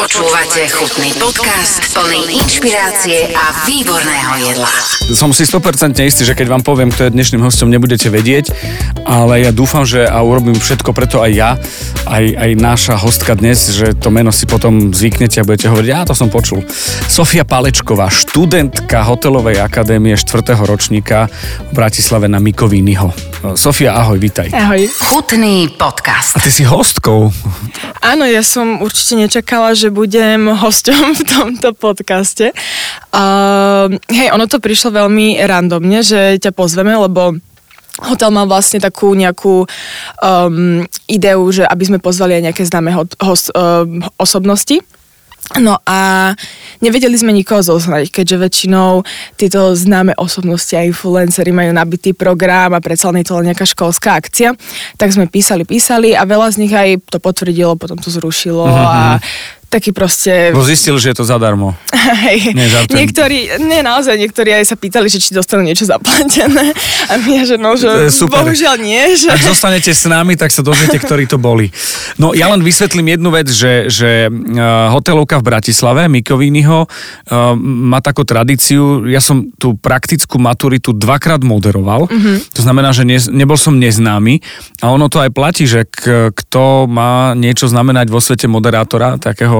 Počúvate chutný podcast plný inšpirácie a výborného jedla. Som si 100% istý, že keď vám poviem, kto je dnešným hostom, nebudete vedieť, ale ja dúfam, že a urobím všetko preto aj ja, aj, aj naša hostka dnes, že to meno si potom zvyknete a budete hovoriť, ja to som počul. Sofia Palečková, študentka hotelovej akadémie 4. ročníka v Bratislave na Mikovínyho. Sofia, ahoj, vitaj. Ahoj. Chutný podcast. A ty si hostkou. Áno, ja som určite nečakala, že budem hosťom v tomto podcaste. Uh, hej, ono to prišlo veľmi randomne, že ťa pozveme, lebo hotel mal vlastne takú nejakú um, ideu, že aby sme pozvali aj nejaké známe ho- host, uh, osobnosti. No a nevedeli sme nikoho zoznať, keďže väčšinou tieto známe osobnosti a influencery majú nabitý program a predsa len je to len nejaká školská akcia, tak sme písali, písali a veľa z nich aj to potvrdilo, potom to zrušilo mm-hmm. a taký proste... Bo zistil, že je to zadarmo. Hej, Nie, žartujem. niektorí, nie naozaj, niektorí aj sa pýtali, že či dostanú niečo zaplatené. A my, že no, že super. bohužiaľ nie, že... Ak zostanete s nami, tak sa dozviete, ktorí to boli. No ja len vysvetlím jednu vec, že, že uh, hotelovka v Bratislave, Mikovínyho, uh, má takú tradíciu, ja som tú praktickú maturitu dvakrát moderoval, mm-hmm. to znamená, že ne, nebol som neznámy a ono to aj platí, že k, kto má niečo znamenať vo svete moderátora, takého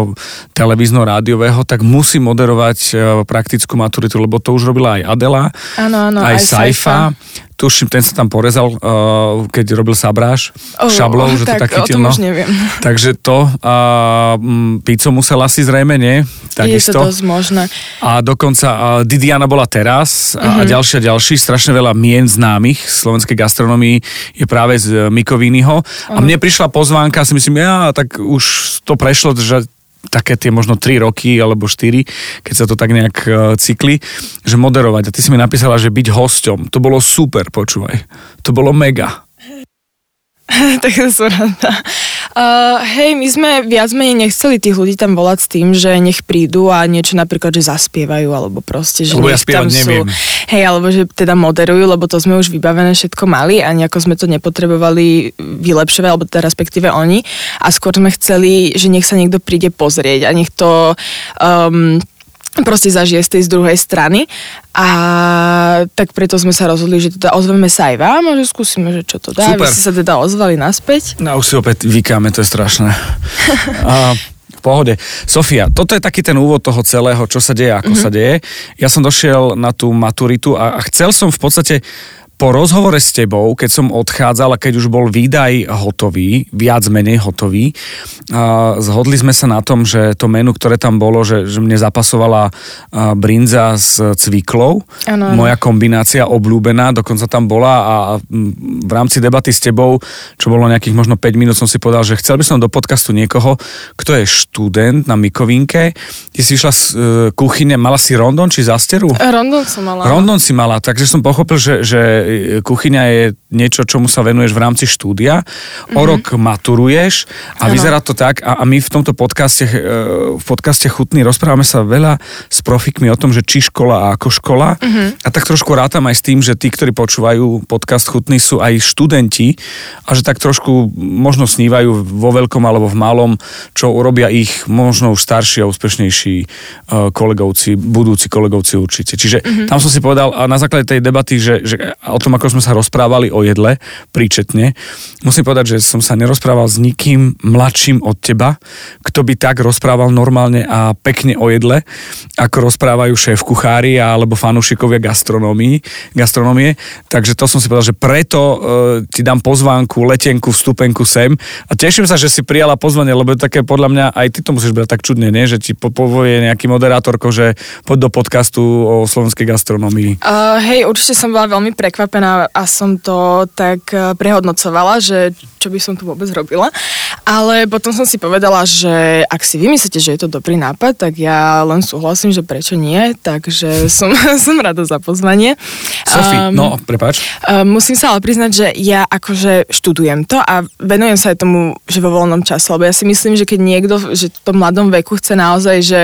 televízno-rádiového, tak musí moderovať uh, praktickú maturitu, lebo to už robila aj Adela, Áno, áno, aj, aj Saifa. Tuším, ten sa tam porezal, uh, keď robil sabráž Oh, šablou, že to tak, tak o chytil. no. už neviem. Takže to, uh, mm, pizzu musela si zrejme, nie? Je Takisto. to dosť možné. A dokonca uh, Didiana bola teraz a, Mhm. a ďalšia ďalší, strašne veľa mien známych slovenskej gastronomii je práve z uh, Mikovínyho. A mne prišla pozvánka, si myslím, ja, tak už to prešlo, že také tie možno 3 roky alebo 4, keď sa to tak nejak uh, cykli, že moderovať. A ty si mi napísala, že byť hosťom. To bolo super, počúvaj. To bolo mega. tak som rada. Uh, hej, my sme viac menej nechceli tých ľudí tam volať s tým, že nech prídu a niečo napríklad, že zaspievajú, alebo proste, že Lebo ja tam neviem. sú. Hej, alebo že teda moderujú, lebo to sme už vybavené všetko mali a nejako sme to nepotrebovali vylepšovať, alebo teda respektíve oni. A skôr sme chceli, že nech sa niekto príde pozrieť a nech to... Um, proste zažije z tej z druhej strany a tak preto sme sa rozhodli, že teda ozveme sa aj vám a že skúsime, že čo to dá. Super. Vy ste sa teda ozvali naspäť. No už si opäť vykáme, to je strašné. A, v pohode. Sofia, toto je taký ten úvod toho celého, čo sa deje, ako mm-hmm. sa deje. Ja som došiel na tú maturitu a, a chcel som v podstate po rozhovore s tebou, keď som odchádzal a keď už bol výdaj hotový, viac menej hotový, a zhodli sme sa na tom, že to menu, ktoré tam bolo, že, že mne zapasovala brinza s cviklou, áno. moja kombinácia obľúbená, dokonca tam bola a v rámci debaty s tebou, čo bolo nejakých možno 5 minút, som si povedal, že chcel by som do podcastu niekoho, kto je študent na Mikovinke. Ty si išla z e, kuchyne, mala si rondon či zasteru? Rondon som mala. Rondon si mala, takže som pochopil, že, že kuchyňa je niečo, čomu sa venuješ v rámci štúdia. O rok maturuješ a Áno. vyzerá to tak a, a my v tomto podcaste, e, v podcaste Chutný rozprávame sa veľa s profikmi o tom, že či škola a ako škola. A tak trošku rátam aj s tým, že tí, ktorí počúvajú podcast Chutný sú aj študenti a že tak trošku možno snívajú vo veľkom alebo v malom, čo urobia ich možno už starší a úspešnejší e, kolegovci, budúci kolegovci určite. Čiže tam som si povedal a na základe tej debaty, že, že o tom, ako sme sa rozprávali o jedle príčetne, musím povedať, že som sa nerozprával s nikým mladším od teba, kto by tak rozprával normálne a pekne o jedle, ako rozprávajú šéf kuchári alebo fanúšikovia gastronomii, gastronomie. Takže to som si povedal, že preto e, ti dám pozvánku, letenku, vstupenku sem a teším sa, že si prijala pozvanie, lebo je také podľa mňa, aj ty to musíš brať tak čudne, nie? že ti po- povie nejaký moderátorko, že poď do podcastu o slovenskej gastronomii. Uh, hej, určite som bola veľmi prekvapená a som to tak uh, prehodnocovala, že čo by som tu vôbec robila. Ale potom som si povedala, že ak si vymyslíte, že je to dobrý nápad, tak ja len súhlasím, že prečo nie. Takže som, som rada za pozvanie. Sofi, Um, no, prepáč. Uh, musím sa ale priznať, že ja akože študujem to a venujem sa aj tomu, že vo voľnom čase, lebo ja si myslím, že keď niekto že v tom mladom veku chce naozaj, že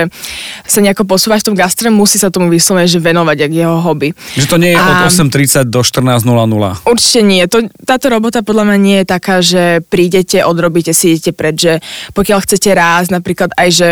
sa nejako posúvať v tom gastre, musí sa tomu vyslovene, že venovať, jak jeho hobby. Že to nie je od A- 8.30 do 14.00. Určite nie. To, táto robota podľa mňa nie je taká, že prídete, odrobíte si, idete preč, že pokiaľ chcete raz, napríklad aj, že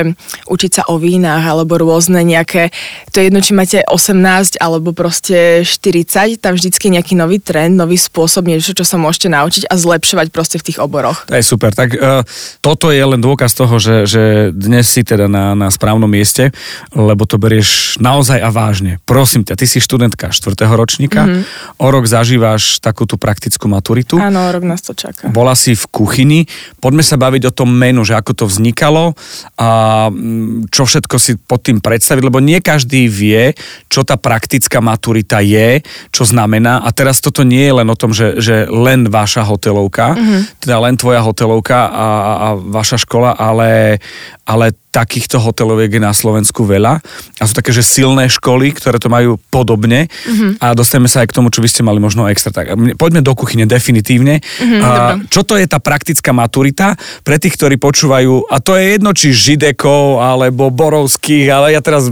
učiť sa o vínach alebo rôzne nejaké, to je jedno, či máte 18 alebo proste 40, tam vždycky nejaký nový trend, nový spôsob, niečo, čo sa môžete naučiť a zlepšovať proste v tých oboroch. To je super. Tak uh, toto je len dôkaz toho, že, že dnes si teda na, na správnom mieste, lebo to berieš naozaj a vážne. Prosím ťa, ty si študentka 4. ročníka, mm-hmm. O rok zažívaš takú tú praktickú maturitu. Áno, o rok nás to čaká. Bola si v kuchyni. Poďme sa baviť o tom menu, že ako to vznikalo a mm, čo všetko si pod tým predstaviť, lebo nie každý vie, čo tá praktická maturita je, čo znamená. A teraz toto nie je len o tom, že, že len vaša hotelovka, mm-hmm. teda len tvoja hotelovka a, a vaša škola, ale, ale takýchto hoteloviek je na Slovensku veľa a sú také, že silné školy, ktoré to majú podobne mm-hmm. a dostaneme sa aj k tomu, čo vy ste mali možno extra. Tak, poďme do kuchyne definitívne. Mm-hmm, a, čo to je tá praktická maturita pre tých, ktorí počúvajú, a to je jedno, či Židekov alebo Borovských, ale ja teraz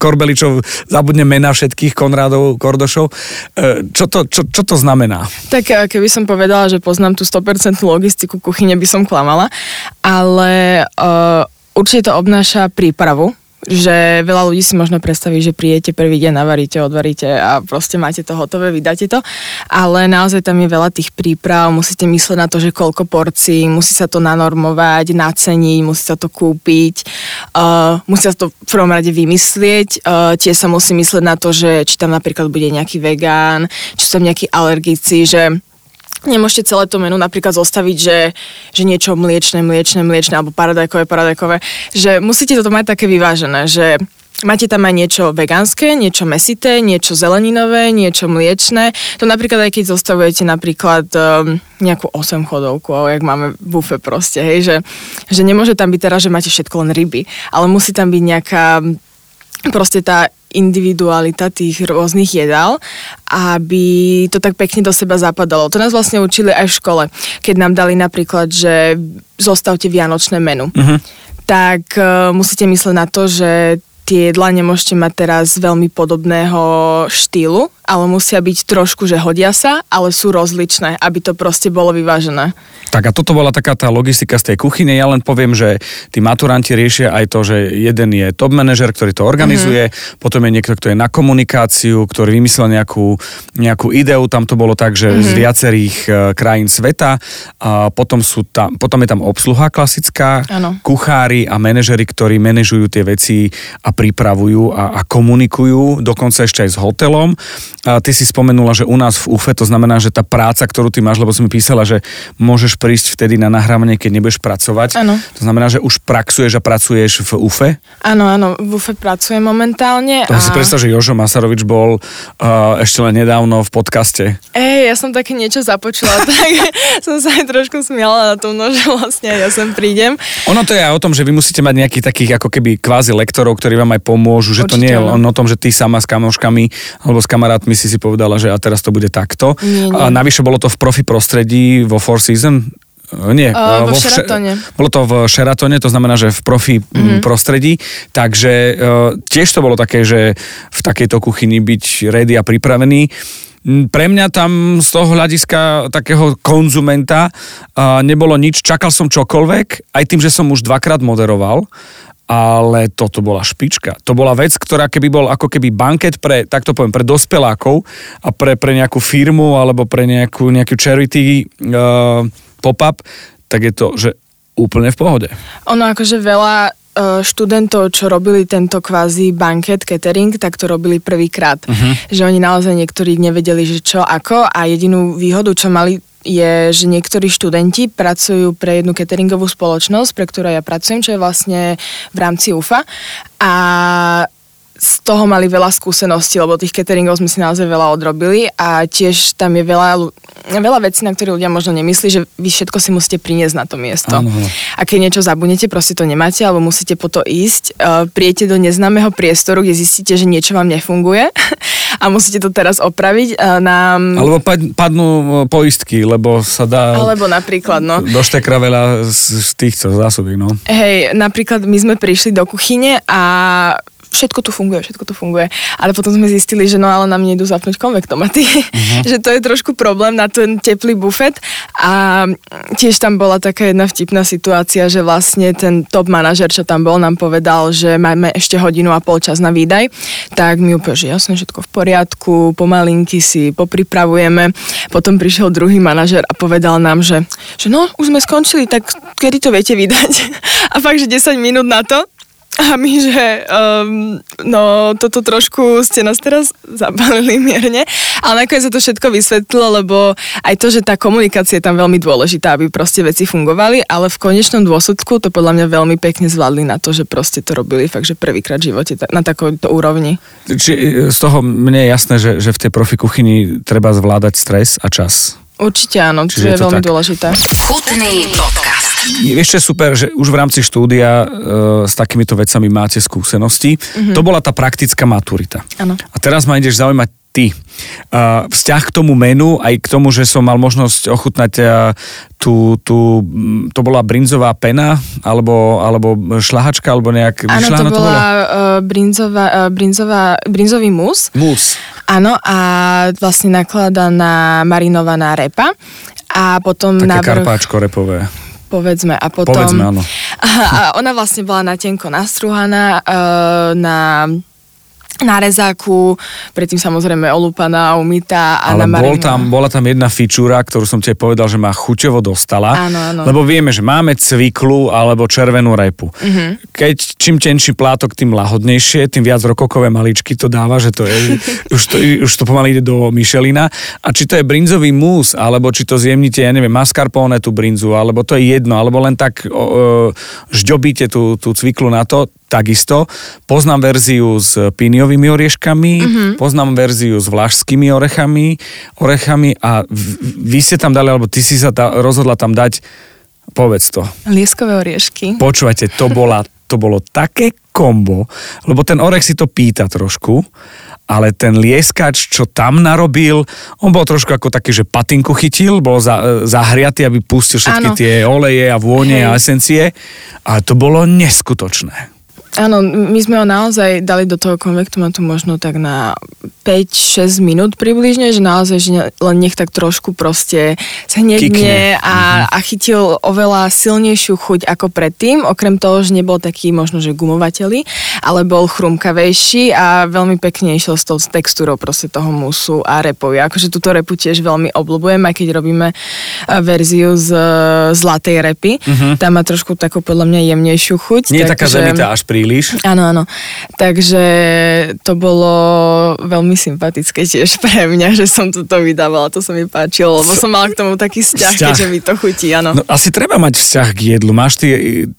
Korbeličov zabudnem mena všetkých, Konrádov, Kordošov. E, čo to, čo, čo to znamená? Tak e, keby som povedala, že poznám tú 100% logistiku kuchyne, by som klamala, ale uh, Určite to obnáša prípravu, že veľa ľudí si možno predstaví, že príjete prvý deň, navaríte, odvaríte a proste máte to hotové, vydáte to, ale naozaj tam je veľa tých príprav, musíte myslieť na to, že koľko porcií, musí sa to nanormovať, naceniť, musí sa to kúpiť, uh, musí sa to v prvom rade vymyslieť, uh, tiež sa musí myslieť na to, že či tam napríklad bude nejaký vegán, či sú tam nejakí alergici, že Nemôžete celé to menu napríklad zostaviť, že, že niečo mliečne, mliečne, mliečne alebo paradajkové, paradajkové. Že musíte toto mať také vyvážené, že Máte tam aj niečo vegánske, niečo mesité, niečo zeleninové, niečo mliečné. To napríklad aj keď zostavujete napríklad um, nejakú 8 chodovku, ale jak máme bufe proste, hej, že, že nemôže tam byť teraz, že máte všetko len ryby, ale musí tam byť nejaká proste tá individualita tých rôznych jedál, aby to tak pekne do seba zapadalo. To nás vlastne učili aj v škole, keď nám dali napríklad, že zostavte vianočné menu. Uh-huh. Tak uh, musíte myslieť na to, že tie jedla nemôžete mať teraz veľmi podobného štýlu, ale musia byť trošku, že hodia sa, ale sú rozličné, aby to proste bolo vyvážené. Tak a toto bola taká tá logistika z tej kuchyne. Ja len poviem, že tí maturanti riešia aj to, že jeden je top manažer, ktorý to organizuje, mm-hmm. potom je niekto, kto je na komunikáciu, ktorý vymyslel nejakú, nejakú ideu. Tam to bolo tak, že mm-hmm. z mhm. viacerých uh, krajín sveta. A potom, sú tam, potom je tam obsluha klasická, ano. kuchári a manažery, ktorí manažujú tie veci a pripravujú a, a komunikujú, dokonca ešte aj s hotelom. A ty si spomenula, že u nás v UFE, to znamená, že tá práca, ktorú ty máš, lebo si mi písala, že môžeš prísť vtedy na nahrávanie, keď nebudeš pracovať. Áno. To znamená, že už praxuješ a pracuješ v UFE? Áno, áno, v UFE pracujem momentálne. To a... si predstav, že Jožo Masarovič bol uh, ešte len nedávno v podcaste. Ej, ja som také niečo započula, tak som sa aj trošku smiala na tom, no, že vlastne ja sem prídem. Ono to je aj o tom, že vy musíte mať nejakých takých ako keby kvázi lektorov, ktorí vám aj pomôžu, že Určite, to nie je len o tom, že ty sama s kamoškami alebo s kamarátmi si si povedala, že a teraz to bude takto. Nie, nie. A navyše bolo to v profi prostredí vo Four Season, nie, uh, vo, vo Sheratone. Bolo to v Sheratone, to znamená, že v profi mm-hmm. prostredí, takže uh, tiež to bolo také, že v takejto kuchyni byť ready a pripravený. Pre mňa tam z toho hľadiska takého konzumenta uh, nebolo nič, čakal som čokoľvek, aj tým, že som už dvakrát moderoval, ale toto bola špička. To bola vec, ktorá keby bol ako keby banket pre, tak to poviem, pre dospelákov a pre, pre nejakú firmu alebo pre nejakú, nejakú charity uh, pop-up, tak je to, že úplne v pohode. Ono akože veľa e, študentov, čo robili tento kvázi banket, catering, tak to robili prvýkrát. Uh-huh. Že oni naozaj niektorí nevedeli, že čo, ako a jedinú výhodu, čo mali je, že niektorí študenti pracujú pre jednu cateringovú spoločnosť, pre ktorú ja pracujem, čo je vlastne v rámci UFA. A z toho mali veľa skúseností, lebo tých cateringov sme si naozaj veľa odrobili a tiež tam je veľa, veľa vecí, na ktoré ľudia možno nemyslí, že vy všetko si musíte priniesť na to miesto. Ano. A keď niečo zabudnete, proste to nemáte, alebo musíte po to ísť, uh, prijete do neznámeho priestoru, kde zistíte, že niečo vám nefunguje a musíte to teraz opraviť. Uh, na... Alebo padnú e, poistky, lebo sa dá... Alebo napríklad, no. Do štekra veľa z, z týchto zásoby, no. Hej, napríklad my sme prišli do kuchyne a všetko tu funguje, všetko tu funguje. Ale potom sme zistili, že no ale nám nejdu zapnúť konvektomaty, uh-huh. že to je trošku problém na ten teplý bufet a tiež tam bola taká jedna vtipná situácia, že vlastne ten top manažer, čo tam bol, nám povedal, že máme ešte hodinu a pol čas na výdaj, tak mi úplne, že jasne, všetko v poriadku, pomalinky si popripravujeme. Potom prišiel druhý manažer a povedal nám, že, že no, už sme skončili, tak kedy to viete vydať? A fakt, že 10 minút na to, a my, že um, no toto trošku ste nás teraz zabalili mierne, ale nakoniec sa to všetko vysvetlilo, lebo aj to, že tá komunikácia je tam veľmi dôležitá, aby proste veci fungovali, ale v konečnom dôsledku to podľa mňa veľmi pekne zvládli na to, že proste to robili fakt, že prvýkrát v živote na takejto úrovni. Či e, z toho mne je jasné, že, že v tej profi kuchyni treba zvládať stres a čas. Určite áno, Čiže to je, je to veľmi tak. dôležité. Chutný podcast. Ešte super, že už v rámci štúdia e, s takýmito vecami máte skúsenosti. Mm-hmm. To bola tá praktická maturita. Ano. A teraz ma ideš zaujímať ty. Uh, vzťah k tomu menu, aj k tomu, že som mal možnosť ochutnať uh, tú, tú, to bola brinzová pena, alebo, alebo šlahačka, alebo nejak... Áno, to, to bola uh, brinzová, brinzová, brinzový mus. Mus. Áno, a vlastne nakladaná marinovaná repa. A potom Také návrh... karpáčko repové povedzme. A potom... Povedzme, áno. A ona vlastne bola na tenko nastruhaná, uh, na na rezáku, predtým samozrejme olúpaná, umytá a Ale bol tam, bola tam jedna fičúra, ktorú som ti povedal, že ma chuťovo dostala. Áno, áno. Lebo vieme, že máme cviklu alebo červenú repu. Uh-huh. Keď čím tenší plátok, tým lahodnejšie, tým viac rokokové maličky to dáva, že to je, už, to, už to pomaly ide do Michelina. A či to je brinzový mús, alebo či to zjemnite, ja neviem, mascarpone tú brinzu, alebo to je jedno, alebo len tak o, o, žďobíte tú, tú cviklu na to, takisto. Poznám verziu s píniovými orieškami, mm-hmm. poznám verziu s vlašskými orechami, orechami a vy ste tam dali, alebo ty si sa ta, rozhodla tam dať, povedz to. Lieskové oriešky. Počúvajte, to, bola, to bolo také kombo, lebo ten orech si to pýta trošku, ale ten lieskač, čo tam narobil, on bol trošku ako taký, že patinku chytil, bol za, zahriatý, aby pustil všetky ano. tie oleje a vône Hej. a esencie, ale to bolo neskutočné. Áno, my sme ho naozaj dali do toho konvektomatu možno tak na 5-6 minút približne, že naozaj že len nech tak trošku proste zhnedne a, mhm. a chytil oveľa silnejšiu chuť ako predtým, okrem toho, že nebol taký možno, že gumovateľý, ale bol chrumkavejší a veľmi pekne išiel s tou textúrou proste toho musu a repovi. Akože túto repu tiež veľmi obľúbujem, aj keď robíme verziu z zlatej repy. Uh-huh. Tam má trošku takú podľa mňa jemnejšiu chuť. Nie je taká že... zemitá až pri príliš. Áno, áno. Takže to bolo veľmi sympatické tiež pre mňa, že som toto vydávala, to sa mi páčilo, lebo som mala k tomu taký vzťah, vzťah. keďže mi to chutí, áno. No, asi treba mať vzťah k jedlu. Máš ty,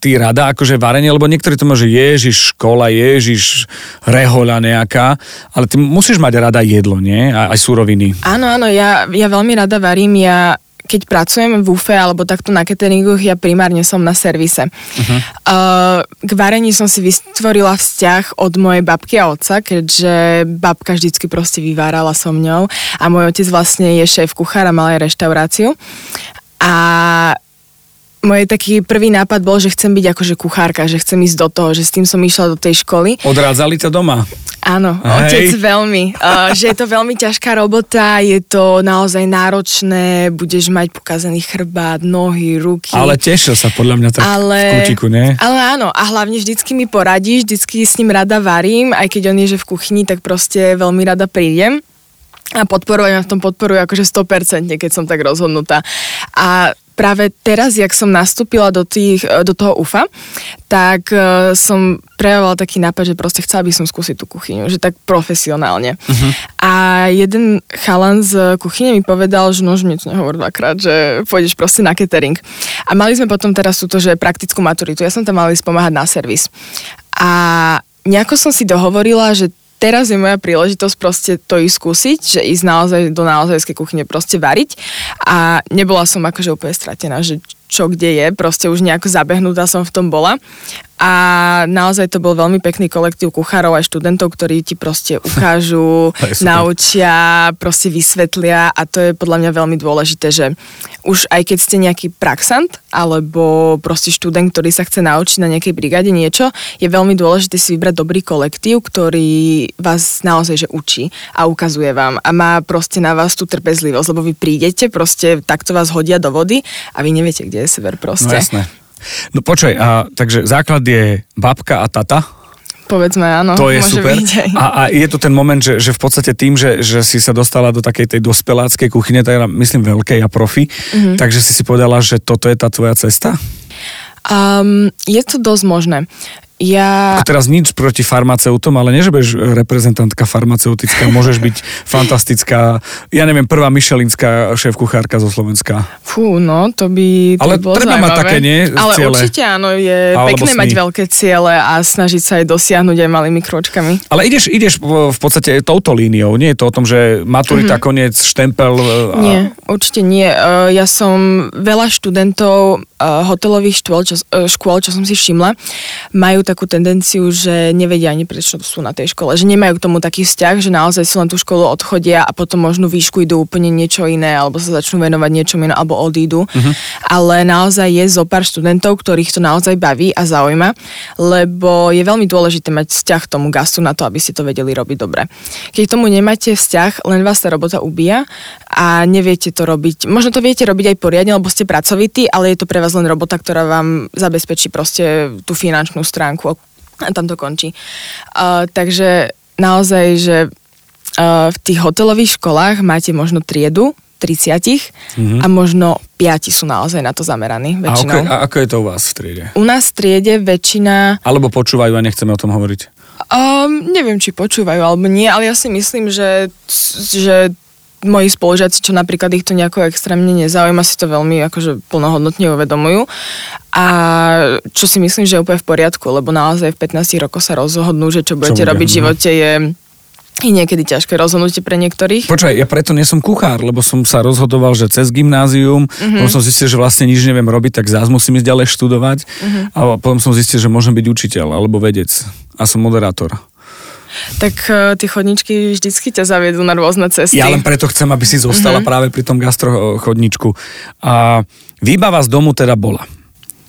ty rada akože varenie, lebo niektorí to môže ježiš škola, ježiš rehoľa nejaká, ale ty musíš mať rada jedlo, nie? Aj, aj suroviny. Áno, áno, ja, ja veľmi rada varím, ja keď pracujem v UFE alebo takto na cateringoch, ja primárne som na servise. Uh-huh. Uh, k varení som si vytvorila vzťah od mojej babky a otca, keďže babka vždycky proste vyvárala so mňou a môj otec vlastne je šéf kuchára, mal aj reštauráciu. A môj taký prvý nápad bol, že chcem byť akože kuchárka, že chcem ísť do toho, že s tým som išla do tej školy. Odrádzali to doma? Áno, Hej. otec veľmi. Uh, že je to veľmi ťažká robota, je to naozaj náročné, budeš mať pokazený chrbát, nohy, ruky. Ale tešil sa podľa mňa tak ale, v kúčiku, nie? Ale áno, a hlavne vždycky mi poradíš, vždycky s ním rada varím, aj keď on je že v kuchyni, tak proste veľmi rada prídem a podporujem, v tom podporujú akože 100%, keď som tak rozhodnutá. A práve teraz, jak som nastúpila do, tých, do toho UFA, tak uh, som prejavovala taký nápad, že proste chcela by som skúsiť tú kuchyňu, že tak profesionálne. Uh-huh. A jeden chalan z kuchyne mi povedal, že nož mne to nehovor dvakrát, že pôjdeš proste na catering. A mali sme potom teraz túto, že praktickú maturitu. Ja som tam mala ísť pomáhať na servis. A nejako som si dohovorila, že teraz je moja príležitosť proste to ísť skúsiť, že ísť naozaj do naozajskej kuchyne proste variť. A nebola som akože úplne stratená, že čo kde je, proste už nejako zabehnutá som v tom bola. A naozaj to bol veľmi pekný kolektív kuchárov aj študentov, ktorí ti proste ukážu, naučia, proste vysvetlia a to je podľa mňa veľmi dôležité, že už aj keď ste nejaký praxant alebo proste študent, ktorý sa chce naučiť na nejakej brigáde niečo, je veľmi dôležité si vybrať dobrý kolektív, ktorý vás naozaj že učí a ukazuje vám a má proste na vás tú trpezlivosť, lebo vy prídete, proste takto vás hodia do vody a vy neviete, kde je sever proste. No jasné. No počkaj, a, takže základ je babka a tata? Povedzme, áno. To je super. A, a je to ten moment, že, že v podstate tým, že, že si sa dostala do takej tej dospeláckej kuchyne, tak myslím veľkej a profi, mm-hmm. takže si si povedala, že toto je tá tvoja cesta? Um, je to dosť možné. Ja... Teraz nič proti farmaceutom, ale nie, že budeš reprezentantka farmaceutická, môžeš byť fantastická, ja neviem, prvá myšelinská šéf-kuchárka zo Slovenska. Fú, no, to by to Ale bolo treba zaujímavé. mať také, nie? Ale ciele. určite áno, je Alebo pekné sny. mať veľké ciele a snažiť sa aj dosiahnuť aj malými kročkami. Ale ideš, ideš v podstate touto líniou, nie je to o tom, že maturita, mm-hmm. koniec, štempel. e, A... Nie, určite nie. Uh, Ja som veľa študentov hotelových škôl čo, uh, škôl, čo som si všimla, majú takú tendenciu, že nevedia ani prečo sú na tej škole, že nemajú k tomu taký vzťah, že naozaj si len tú školu odchodia a potom možno výšku idú úplne niečo iné, alebo sa začnú venovať niečo iné, alebo odídu. Uh-huh. Ale naozaj je zo pár študentov, ktorých to naozaj baví a zaujíma, lebo je veľmi dôležité mať vzťah k tomu gastu na to, aby ste to vedeli robiť dobre. Keď k tomu nemáte vzťah, len vás tá robota ubíja a neviete to robiť. Možno to viete robiť aj poriadne, lebo ste pracovití, ale je to pre vás len robota, ktorá vám zabezpečí proste tú finančnú stránku a tam to končí. Uh, takže naozaj, že uh, v tých hotelových školách máte možno triedu 30 mm-hmm. a možno 5 sú naozaj na to zameraní A, väčšinou. ako, a ako je to u vás v triede? U nás v triede väčšina Alebo počúvajú a nechceme o tom hovoriť. Um, neviem, či počúvajú alebo nie, ale ja si myslím, že, že moji spolužiaci, čo napríklad ich to nejako extrémne nezaujíma, si to veľmi akože plnohodnotne uvedomujú. A čo si myslím, že je úplne v poriadku, lebo naozaj v 15 rokoch sa rozhodnú, že čo budete Čo robiť v no. živote je je niekedy ťažké rozhodnutie pre niektorých. Počkaj, ja preto nie som kuchár, lebo som sa rozhodoval, že cez gymnázium, Mhm. mm-hmm. potom som zistil, že vlastne nič neviem robiť, tak zás musím ísť ďalej študovať Mhm. mm-hmm. a potom som zistil, že môžem byť učiteľ alebo vedec a som moderátor. Tak uh, tie chodničky vždycky ťa zaviedú na rôzne cesty. Ja len preto chcem, aby si zostala Mhm. mm-hmm. práve pri tom gastrochodničku. A výbava z domu teda bola.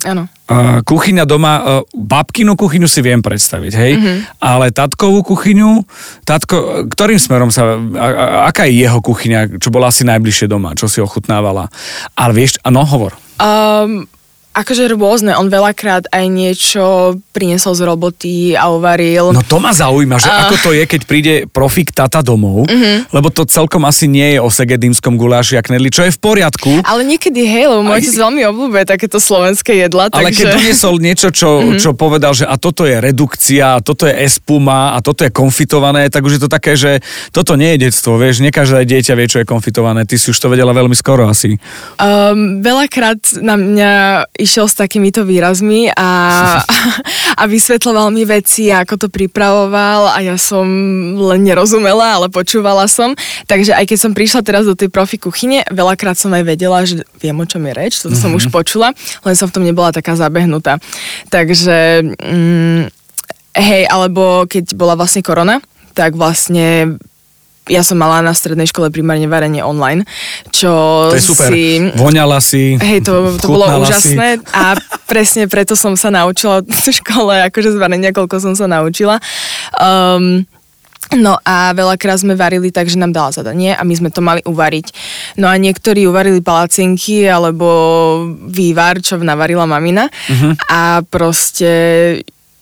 Áno. Uh, kuchyňa doma, uh, babkinu kuchyňu si viem predstaviť, hej, Mhm. mm-hmm. ale tatkovú kuchyňu, tatko, ktorým smerom sa, a, a, aká je jeho kuchyňa, čo bola asi najbližšie doma, čo si ochutnávala. Ale vieš, ano, hovor. Um, akože rôzne, on veľakrát aj niečo priniesol z roboty a uvaril. No to ma zaujíma, že A- ako to je, keď príde profik tata domov, mm-hmm. lebo to celkom asi nie je o segedímskom guláši a knedli, čo je v poriadku. Ale niekedy, hej, lebo môj Aj- veľmi obľúbuje takéto slovenské jedla, Ale takže... keď doniesol niečo, čo, mm-hmm. čo povedal, že a toto je redukcia, a toto je espuma, a toto je konfitované, tak už je to také, že toto nie je detstvo, vieš, nie každé dieťa vie, čo je konfitované. Ty si už to vedela veľmi skoro asi. Um, veľakrát na mňa išiel s takýmito výrazmi a, a vysvetloval mi veci, ako to pripravoval a ja som len nerozumela, ale počúvala som. Takže aj keď som prišla teraz do tej profi kuchyne, veľakrát som aj vedela, že viem, o čom je reč, toto som už počula, len som v tom nebola taká zabehnutá. Takže, mm, hej, alebo keď bola vlastne korona, tak vlastne ja som mala na strednej škole primárne varenie online, čo To je super. si... Voňala si, Hej, to, to bolo úžasné a presne preto som sa naučila v škole, akože z varenia, koľko som sa naučila. Um, No a veľakrát sme varili tak, že nám dala zadanie a my sme to mali uvariť. No a niektorí uvarili palacinky alebo vývar, čo navarila mamina uh-huh. a proste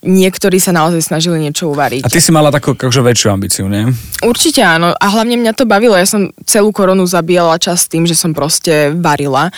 niektorí sa naozaj snažili niečo uvariť. A ty si mala takú akože väčšiu ambíciu, nie? Určite áno. A hlavne mňa to bavilo. Ja som celú koronu zabíjala čas tým, že som proste varila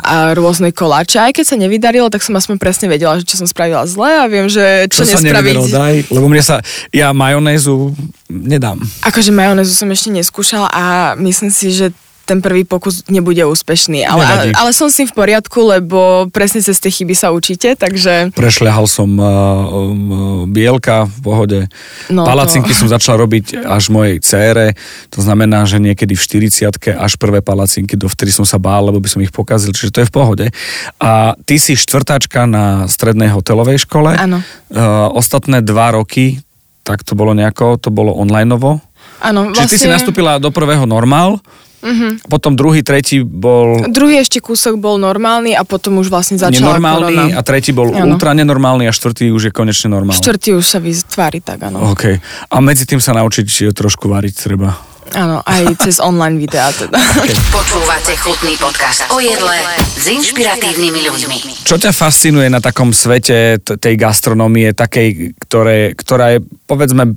a rôzne koláče. Aj keď sa nevydarilo, tak som aspoň presne vedela, že čo som spravila zle a viem, že čo, Čo sa nespraviť. nevedelo, daj, lebo mne sa, ja majonézu nedám. Akože majonézu som ešte neskúšala a myslím si, že ten prvý pokus nebude úspešný. Ale, ale, som si v poriadku, lebo presne cez tie chyby sa učíte, takže... Prešľahal som uh, um, bielka v pohode. No Palacinky to- som začal robiť až mojej cére. To znamená, že niekedy v 40 až prvé palacinky, dovtedy som sa bál, lebo by som ich pokazil, čiže to je v pohode. A ty si štvrtáčka na strednej hotelovej škole. Áno. Uh, ostatné dva roky, tak to bolo nejako, to bolo onlineovo. Áno, Čiže ty si nastúpila do prvého normál, Mhm. potom druhý, tretí bol Druhý ešte kúsok bol normálny a potom už vlastne začala nenormálny korona. a tretí bol Áno. ultra nenormálny a štvrtý už je konečne normálny. Štvrtý už sa vytvári tak, áno. OK. A medzi tým sa naučiť trošku variť treba. Áno, aj cez online videá teda. Počúvate chutný podcast o jedle s inšpiratívnymi ľuďmi. Čo ťa fascinuje na takom svete t- tej gastronómie, takej, ktoré, ktorá je, povedzme,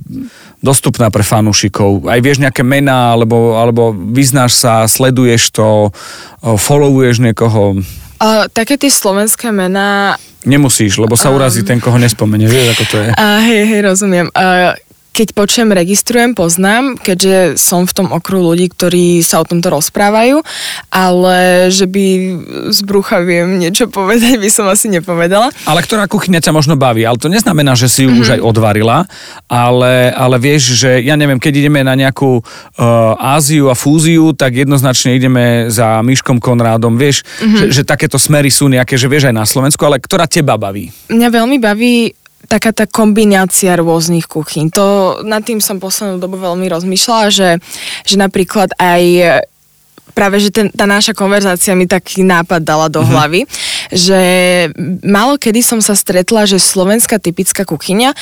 dostupná pre fanúšikov? Aj vieš nejaké mená, alebo, alebo vyznáš sa, sleduješ to, followuješ niekoho? Uh, také tie slovenské mená, Nemusíš, lebo sa urazí ten, koho nespomenie. Vieš, ako to je? uh, hej, hej, rozumiem. Uh, keď počujem, registrujem, poznám, keďže som v tom okruhu ľudí, ktorí sa o tomto rozprávajú, ale že by z brucha viem niečo povedať, by som asi nepovedala. Ale ktorá kuchyňa ťa možno baví, ale to neznamená, že si ju mm-hmm. už aj odvarila, ale, ale vieš, že ja neviem, keď ideme na nejakú uh, Áziu a fúziu, tak jednoznačne ideme za Myškom Konrádom, vieš, mm-hmm. že, že takéto smery sú nejaké, že vieš aj na Slovensku, ale ktorá teba baví? Mňa veľmi baví taká tá kombinácia rôznych kuchyň. To, nad tým som poslednú dobu veľmi rozmýšľala, že, že napríklad aj práve, že ten, tá naša konverzácia mi taký nápad dala do hlavy, že málo kedy som sa stretla, že slovenská typická kuchyňa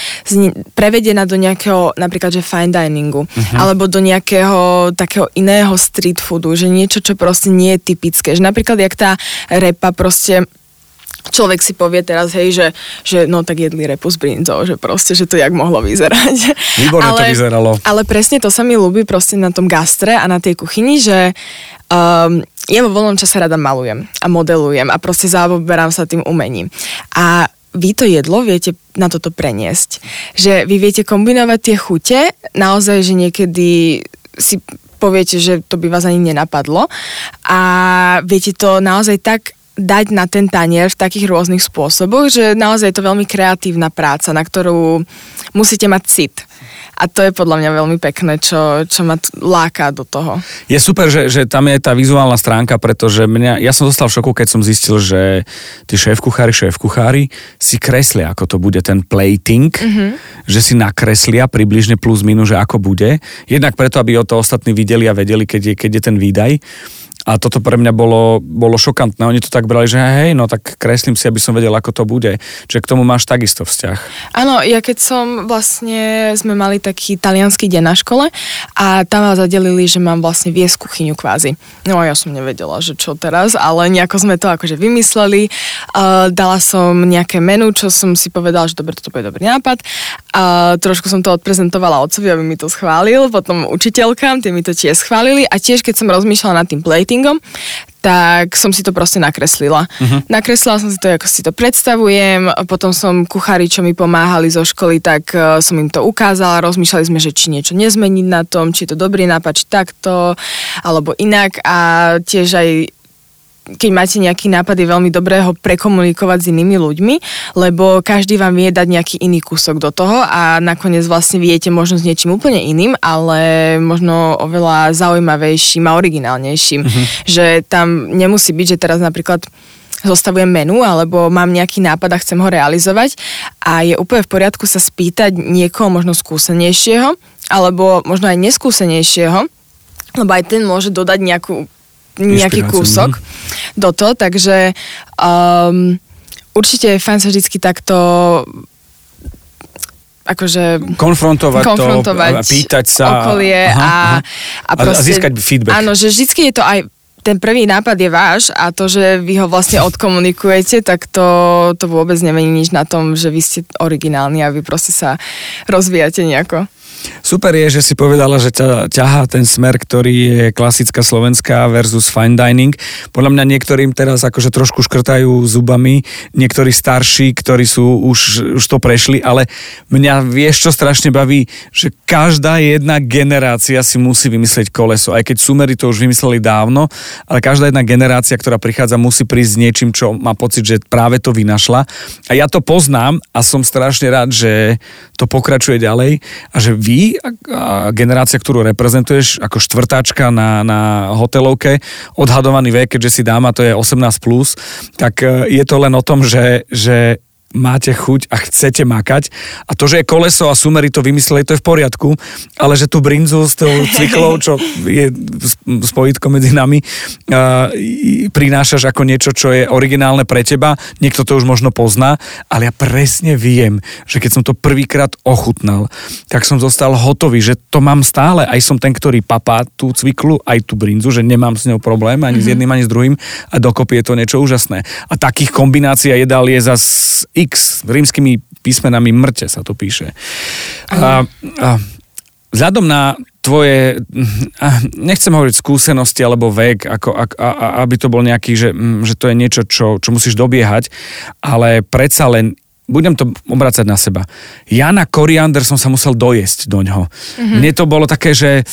prevedená do nejakého, napríklad, že fine diningu, alebo do nejakého takého iného street foodu, že niečo, čo proste nie je typické. Že napríklad, jak tá repa proste človek si povie teraz, hej, že, že no tak jedli repu s brinzou, že proste, že to jak mohlo vyzerať. Výborne to vyzeralo. Ale presne to sa mi ľúbi proste na tom gastre a na tej kuchyni, že um, ja vo voľnom čase rada malujem a modelujem a proste zaoberám sa tým umením. A vy to jedlo viete na toto preniesť. Že vy viete kombinovať tie chute, naozaj, že niekedy si poviete, že to by vás ani nenapadlo a viete to naozaj tak dať na ten tanier v takých rôznych spôsoboch, že naozaj je to veľmi kreatívna práca, na ktorú musíte mať cit. A to je podľa mňa veľmi pekné, čo, čo ma t- láka do toho. Je super, že, že tam je tá vizuálna stránka, pretože mňa, ja som zostal v šoku, keď som zistil, že tí šéf-kuchári, šéf-kuchári si kreslia, ako to bude ten plating, mm-hmm. že si nakreslia približne plus minus, že ako bude. Jednak preto, aby o to ostatní videli a vedeli, keď je, keď je ten výdaj. A toto pre mňa bolo, bolo šokantné. Oni to tak brali, že hej, no tak kreslím si, aby som vedel, ako to bude. Čiže k tomu máš takisto vzťah. Áno, ja keď som vlastne, sme mali taký talianský deň na škole a tam ma zadelili, že mám vlastne viesť kuchyňu kvázi. No ja som nevedela, že čo teraz, ale nejako sme to akože vymysleli. Uh, dala som nejaké menu, čo som si povedala, že dobre, toto bude dobrý nápad. A trošku som to odprezentovala otcovi, aby mi to schválil, potom učiteľkám, tie mi to tiež schválili a tiež keď som rozmýšľala nad tým platingom, tak som si to proste nakreslila. Uh-huh. Nakreslila som si to, ako si to predstavujem, potom som kuchári, čo mi pomáhali zo školy, tak uh, som im to ukázala, rozmýšľali sme, že či niečo nezmeniť na tom, či je to dobrý nápad, či takto, alebo inak a tiež aj keď máte nejaký nápad, je veľmi dobré ho prekomunikovať s inými ľuďmi, lebo každý vám vie dať nejaký iný kúsok do toho a nakoniec vlastne viete možno s niečím úplne iným, ale možno oveľa zaujímavejším a originálnejším. Mm-hmm. Že tam nemusí byť, že teraz napríklad zostavujem menu alebo mám nejaký nápad a chcem ho realizovať a je úplne v poriadku sa spýtať niekoho možno skúsenejšieho alebo možno aj neskúsenejšieho, lebo aj ten môže dodať nejakú nejaký kúsok do toho, takže um, určite je fajn sa vždycky takto akože Konfrontovať, konfrontovať to, pýtať sa. okolie Aha, a, aha. a, proste, a získať feedback. Áno, že vždycky je to aj ten prvý nápad je váš a to, že vy ho vlastne odkomunikujete, tak to, to vôbec nemení nič na tom, že vy ste originálni a vy proste sa rozvíjate nejako. Super je, že si povedala, že ťa ťahá ten smer, ktorý je klasická slovenská versus fine dining. Podľa mňa niektorým teraz akože trošku škrtajú zubami, niektorí starší, ktorí sú už, už to prešli, ale mňa vieš, čo strašne baví, že každá jedna generácia si musí vymyslieť koleso. Aj keď sumery to už vymysleli dávno, ale každá jedna generácia, ktorá prichádza, musí prísť s niečím, čo má pocit, že práve to vynašla. A ja to poznám a som strašne rád, že to pokračuje ďalej a že vy, a generácia, ktorú reprezentuješ ako štvrtáčka na, na hotelovke, odhadovaný vek, keďže si dáma, to je 18+, plus, tak e, je to len o tom, že, že máte chuť a chcete makať. A to, že je koleso a sumery to vymysleli, to je v poriadku, ale že tú brinzu s tou cyklou, čo je spojitko medzi nami, uh, prinášaš ako niečo, čo je originálne pre teba. Niekto to už možno pozná, ale ja presne viem, že keď som to prvýkrát ochutnal, tak som zostal hotový, že to mám stále. Aj som ten, ktorý papá tú cviklu, aj tú brinzu, že nemám s ňou problém ani mm-hmm. s mhm. jedným, ani s druhým a dokopy je to niečo úžasné. A takých kombinácií jedál je zase X, rímskymi písmenami mŕte sa to píše. A, a, vzhľadom na tvoje, nechcem hovoriť skúsenosti alebo vek, ako, a, a, aby to bol nejaký, že, že to je niečo, čo, čo musíš dobiehať, ale predsa len budem to obracať na seba. Ja na koriander som sa musel dojesť do ňoho. Mm-hmm. Mne to bolo také, že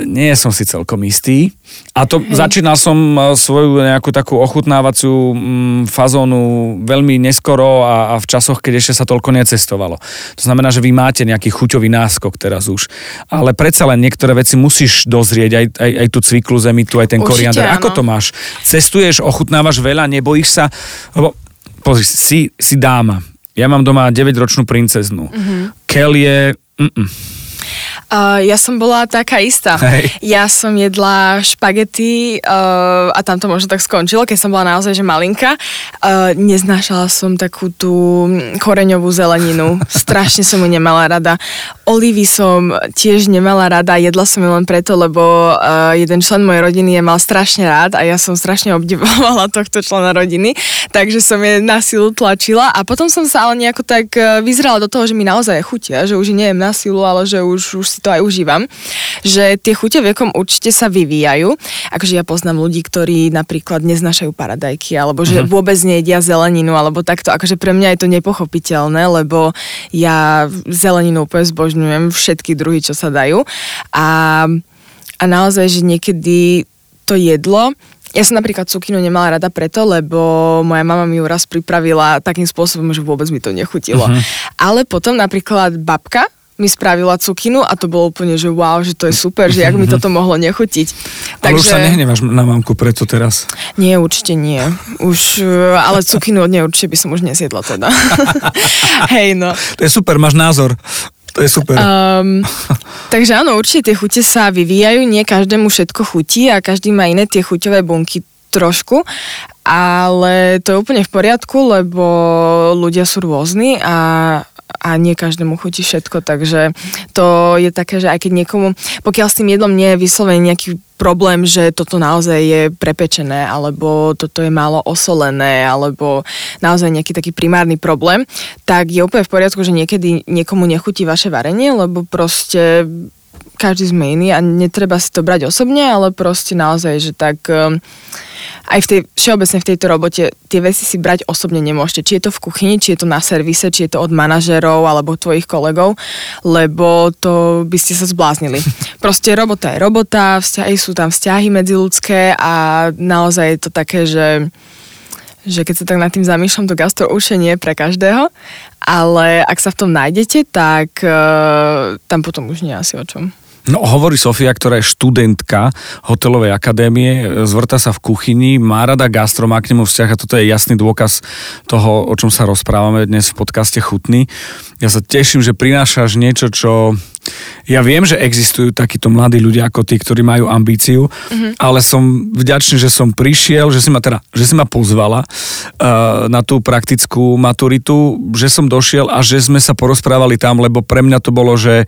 nie som si celkom istý. A to Hej. začínal som e, svoju nejakú takú ochutnávaciu mm, fazónu veľmi neskoro a, a v časoch, keď ešte sa toľko necestovalo. To znamená, že vy máte nejaký chuťový náskok teraz už. Ale predsa len niektoré veci musíš dozrieť, aj, aj, aj tú cviklu zemi, tu aj ten Určite, koriander. Ako to máš? Cestuješ, ochutnávaš veľa, nebojíš sa? Lebo pozri, si, si dáma. Ja mám doma 9-ročnú princeznú. Mm-hmm. Kel je... Mm-mm Uh, ja som bola taká istá. Hej. Ja som jedla špagety uh, a tam to možno tak skončilo, keď som bola naozaj že malinka. Uh, neznášala som takú tú koreňovú zeleninu. Strašne som ju nemala rada. Olivy som tiež nemala rada. Jedla som ju len preto, lebo uh, jeden člen mojej rodiny je mal strašne rád a ja som strašne obdivovala tohto člena rodiny. Takže som je na silu tlačila a potom som sa ale nejako tak vyzrala do toho, že mi naozaj chutia, že už nie jem na silu, ale že už, už si to aj užívam, že tie chute vekom určite sa vyvíjajú. Akože ja poznám ľudí, ktorí napríklad neznašajú paradajky, alebo že uh-huh. vôbec nejedia zeleninu, alebo takto. Akože pre mňa je to nepochopiteľné, lebo ja zeleninu úplne zbožňujem, všetky druhy, čo sa dajú. A, a naozaj, že niekedy to jedlo, ja som napríklad cukinu nemala rada preto, lebo moja mama mi ju raz pripravila takým spôsobom, že vôbec mi to nechutilo. Uh-huh. Ale potom napríklad babka mi spravila cukinu a to bolo úplne, že wow, že to je super, že jak mi toto mohlo nechutiť. Ale Takže... už sa nehneváš na mamku preto teraz? Nie, určite nie. Už, eh, ale cukinu od nej určite by som už nesiedla teda. Hej, no. To je super, máš názor. To je super. Um, takže áno, určite tie chute sa vyvíjajú, nie každému všetko chutí a každý má iné tie chuťové bunky trošku, ale to je úplne v poriadku, lebo ľudia sú rôzni a a nie každému chutí všetko, takže to je také, že aj keď niekomu, pokiaľ s tým jedlom nie je vyslovený nejaký problém, že toto naozaj je prepečené, alebo toto je málo osolené, alebo naozaj nejaký taký primárny problém, tak je úplne v poriadku, že niekedy niekomu nechutí vaše varenie, lebo proste každý sme iný a netreba si to brať osobne, ale proste naozaj, že tak um, aj v tej, všeobecne v tejto robote tie veci si brať osobne nemôžete. Či je to v kuchyni, či je to na servise, či je to od manažerov alebo tvojich kolegov, lebo to by ste sa zbláznili. Proste robota je robota, vzťahy sú tam vzťahy medziludské a naozaj je to také, že že keď sa tak nad tým zamýšľam, to gastro určite nie je pre každého, ale ak sa v tom nájdete, tak uh, tam potom už nie asi o čom. No hovorí Sofia, ktorá je študentka hotelovej akadémie, zvrta sa v kuchyni, má rada gastro, má k nemu vzťah a toto je jasný dôkaz toho, o čom sa rozprávame dnes v podcaste Chutný. Ja sa teším, že prinášaš niečo, čo ja viem, že existujú takíto mladí ľudia ako tí, ktorí majú ambíciu, mm-hmm. ale som vďačný, že som prišiel, že si ma, teda, že si ma pozvala uh, na tú praktickú maturitu, že som došiel a že sme sa porozprávali tam, lebo pre mňa to bolo, že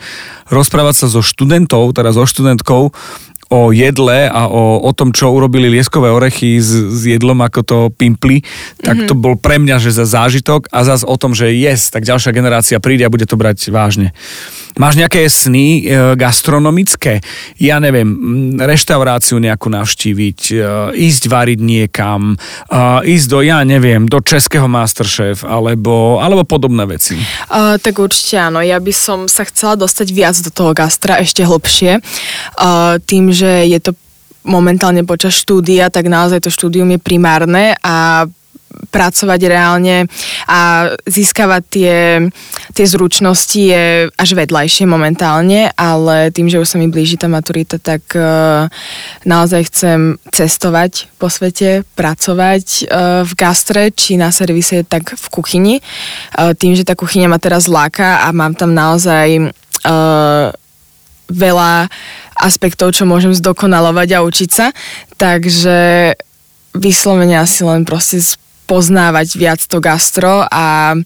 rozprávať sa so študentov, teda so študentkou, o jedle a o, o tom, čo urobili lieskové orechy s, s jedlom, ako to pimpli, tak mm-hmm. to bol pre mňa, že za zážitok a zase o tom, že yes, tak ďalšia generácia príde a bude to brať vážne. Máš nejaké sny e, gastronomické? Ja neviem, reštauráciu nejakú navštíviť, e, ísť variť niekam, e, ísť do, ja neviem, do českého Masterchef, alebo, alebo podobné veci. Uh, tak určite áno, ja by som sa chcela dostať viac do toho gastra, ešte hlbšie. Uh, tým, že je to momentálne počas štúdia, tak naozaj to štúdium je primárne a pracovať reálne a získavať tie, tie zručnosti je až vedľajšie momentálne, ale tým, že už sa mi blíži tá maturita, tak uh, naozaj chcem cestovať po svete, pracovať uh, v gastre, či na servise, tak v kuchyni. Uh, tým, že tá kuchyňa ma teraz láka a mám tam naozaj uh, veľa aspektov, čo môžem zdokonalovať a učiť sa, takže vyslovene asi len proste poznávať viac to gastro a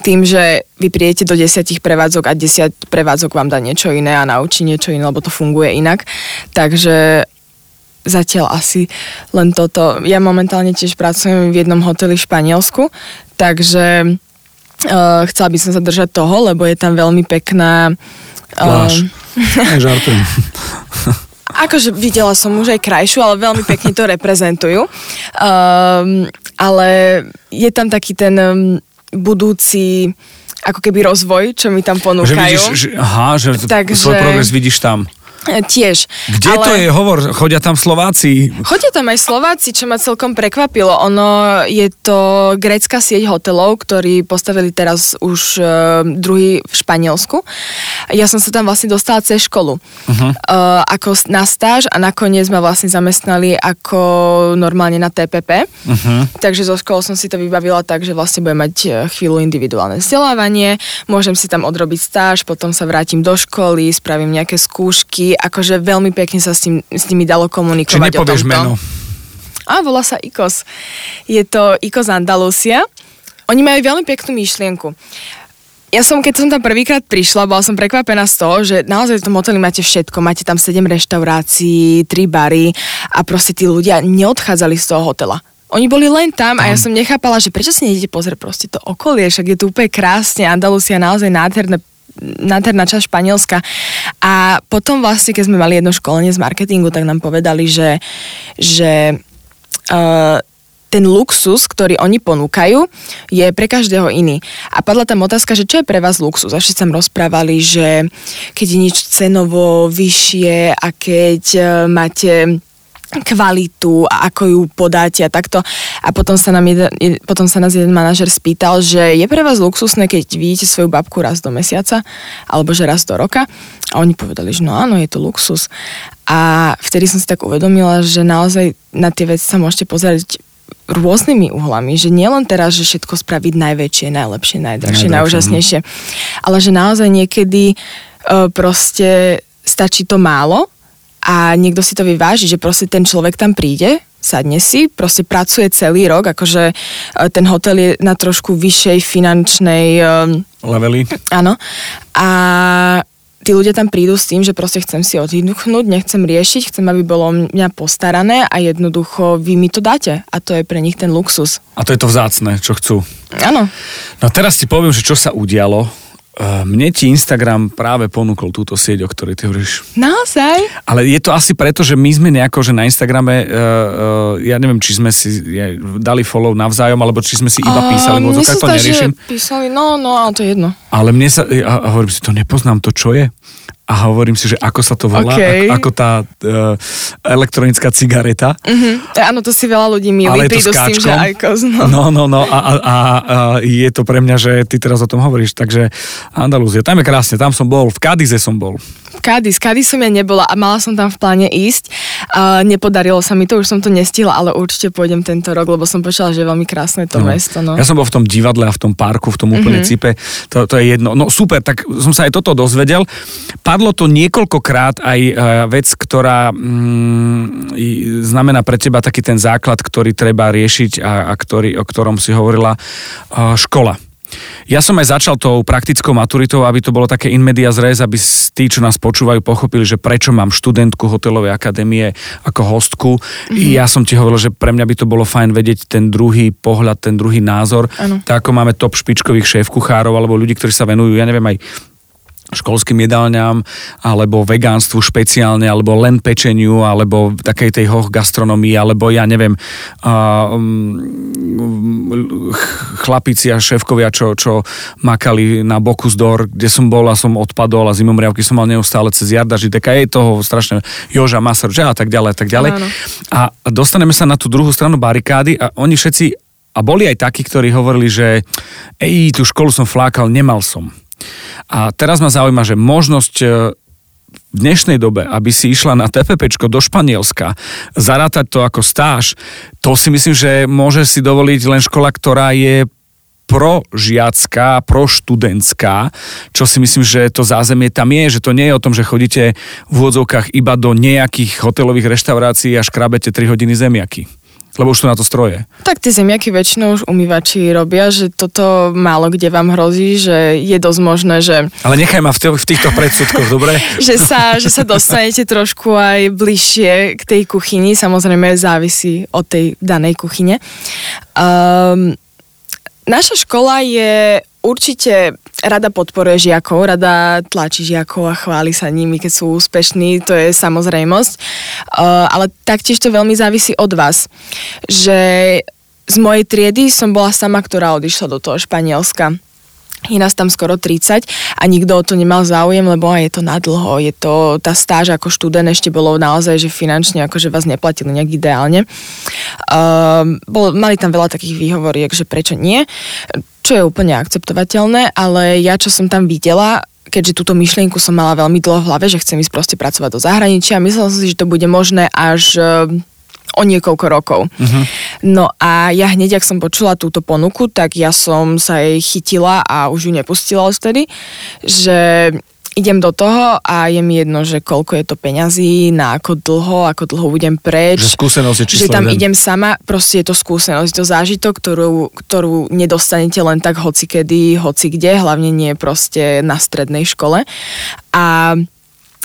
tým, že vy prijete do desiatich prevádzok a desiat prevádzok vám dá niečo iné a naučí niečo iné, lebo to funguje inak. Takže zatiaľ asi len toto. Ja momentálne tiež pracujem v jednom hoteli v Španielsku, takže uh, chcela by som sa držať toho, lebo je tam veľmi pekná... Uh, žartujem. Akože videla som už aj krajšiu, ale veľmi pekne to reprezentujú. Um, ale je tam taký ten um, budúci ako keby rozvoj, čo mi tam ponúkajú. Že vidíš, že, aha, že Takže... svoj progres vidíš tam. Tiež. Kde ale... to je? Hovor, chodia tam Slováci? Chodia tam aj Slováci, čo ma celkom prekvapilo. Ono je to grécka sieť hotelov, ktorí postavili teraz už uh, druhý v Španielsku. Ja som sa tam vlastne dostala cez školu. Uh-huh. Uh, ako na stáž a nakoniec ma vlastne zamestnali ako normálne na TPP. Uh-huh. Takže zo školou som si to vybavila tak, že vlastne budem mať e, chvíľu individuálne vzdelávanie, môžem si tam odrobiť stáž, potom sa vrátim do školy, spravím nejaké skúšky, akože veľmi pekne sa s, tým, s nimi dalo komunikovať Či o tomto. meno? A volá sa IKOS. Je to IKOS Andalusia. Oni majú veľmi peknú myšlienku. Ja som, keď som tam prvýkrát prišla, bola som prekvapená z toho, že naozaj v tom hoteli máte všetko. Máte tam 7 reštaurácií, 3 bary a proste tí ľudia neodchádzali z toho hotela. Oni boli len tam a ja som nechápala, že prečo si nejdete pozrieť proste to okolie, však je tu úplne krásne, Andalusia naozaj nádherné nádherná časť Španielska. A potom vlastne, keď sme mali jedno školenie z marketingu, tak nám povedali, že, že uh, ten luxus, ktorý oni ponúkajú, je pre každého iný. A padla tam otázka, že čo je pre vás luxus? A všetci tam rozprávali, že keď je nič cenovo vyššie a keď uh, máte kvalitu a ako ju podáte a takto. A potom sa, nám jeden, potom sa nás jeden manažer spýtal, že je pre vás luxusné, keď vidíte svoju babku raz do mesiaca alebo že raz do roka. A oni povedali, že no áno, je to luxus. A vtedy som si tak uvedomila, že naozaj na tie veci sa môžete pozerať rôznymi uhlami, že nielen teraz, že všetko spraviť najväčšie, najlepšie, najdrahšie, no. najúžasnejšie, ale že naozaj niekedy uh, proste stačí to málo a niekto si to vyváži, že proste ten človek tam príde, sadne si, proste pracuje celý rok, akože e, ten hotel je na trošku vyššej finančnej... Levely. Áno. A tí ľudia tam prídu s tým, že proste chcem si oddychnúť, nechcem riešiť, chcem, aby bolo mňa postarané a jednoducho vy mi to dáte. A to je pre nich ten luxus. A to je to vzácne, čo chcú. Áno. No teraz ti poviem, že čo sa udialo mne ti Instagram práve ponúkol túto sieť, o ktorej ty hovoríš. Naozaj? Ale je to asi preto, že my sme nejako, že na Instagrame, uh, uh, ja neviem, či sme si dali follow navzájom, alebo či sme si iba písali, lebo to takto neriešim. písali, no, no, ale to je jedno. Ale mne sa, a, a hovorím si, to nepoznám, to čo je? a hovorím si, že ako sa to volá, okay. ako, ako tá uh, elektronická cigareta. Uh-huh. Áno, to si veľa ľudí milí, Ale prídu s, s tým, že Icos, no. No, no, no a, a, a, a je to pre mňa, že ty teraz o tom hovoríš, takže Andalúzia, tam je krásne, tam som bol, v Kadize som bol. Kadiz, Kadiz som ja nebola a mala som tam v pláne ísť. Uh, nepodarilo sa mi to, už som to nestihla, ale určite pôjdem tento rok, lebo som počula, že je veľmi krásne to no. mesto. No. Ja som bol v tom divadle a v tom parku, v tom úplne mm-hmm. cipe, to, to je jedno. No super, tak som sa aj toto dozvedel. Padlo to niekoľkokrát aj uh, vec, ktorá mm, znamená pre teba taký ten základ, ktorý treba riešiť a, a ktorý, o ktorom si hovorila uh, škola. Ja som aj začal tou praktickou maturitou, aby to bolo také in media res, aby tí, čo nás počúvajú, pochopili, že prečo mám študentku hotelovej akadémie ako hostku. Mm-hmm. Ja som ti hovoril, že pre mňa by to bolo fajn vedieť ten druhý pohľad, ten druhý názor. Ano. Tak ako máme top špičkových šéf kuchárov alebo ľudí, ktorí sa venujú, ja neviem, aj školským jedálňam, alebo vegánstvu špeciálne, alebo len pečeniu, alebo takej tej hoch gastronomii, alebo ja neviem, uh, um, chlapici a šéfkovia, čo, čo makali na boku zdor, kde som bol a som odpadol a zimomriavky som mal neustále cez Jarda Žideka, je toho strašne Joža Masar, a tak ďalej, a tak ďalej. Áno. A dostaneme sa na tú druhú stranu barikády a oni všetci a boli aj takí, ktorí hovorili, že ej, tú školu som flákal, nemal som. A teraz ma zaujíma, že možnosť e, v dnešnej dobe, aby si išla na TPP do Španielska, zarátať to ako stáž, to si myslím, že môže si dovoliť len škola, ktorá je prožiacká, proštudentská, čo si myslím, že to zázemie tam je, že to nie je o tom, že chodíte v úvodzovkách iba do nejakých hotelových reštaurácií a škrabete 3 hodiny zemiaky. Lebo už sú na to stroje. Tak tie zemiaky väčšinou už umývači robia, že toto málo kde vám hrozí, že je dosť možné, že... Ale nechaj ma v, t- v týchto predsudkoch, dobre? že, sa, že sa dostanete trošku aj bližšie k tej kuchyni, samozrejme závisí od tej danej kuchyne. Um, naša škola je určite rada podporuje žiakov, rada tlačí žiakov a chváli sa nimi, keď sú úspešní, to je samozrejmosť. Ale taktiež to veľmi závisí od vás. Že z mojej triedy som bola sama, ktorá odišla do toho Španielska je nás tam skoro 30 a nikto o to nemal záujem, lebo je to nadlho, je to, tá stáž ako študent ešte bolo naozaj, že finančne akože vás neplatili nejak ideálne. Uh, bol, mali tam veľa takých výhovoriek, že prečo nie, čo je úplne akceptovateľné, ale ja čo som tam videla, keďže túto myšlienku som mala veľmi dlho v hlave, že chcem ísť proste pracovať do zahraničia, myslela som si, že to bude možné až o niekoľko rokov. Uh-huh. No a ja hneď, ak som počula túto ponuku, tak ja som sa jej chytila a už ju nepustila odtedy, že idem do toho a je mi jedno, že koľko je to peňazí, na ako dlho, ako dlho budem preč. Že skúsenosť je Že tam jeden. idem sama, proste je to skúsenosť, to zážitok, ktorú, ktorú nedostanete len tak hoci kedy, hoci kde, hlavne nie proste na strednej škole. A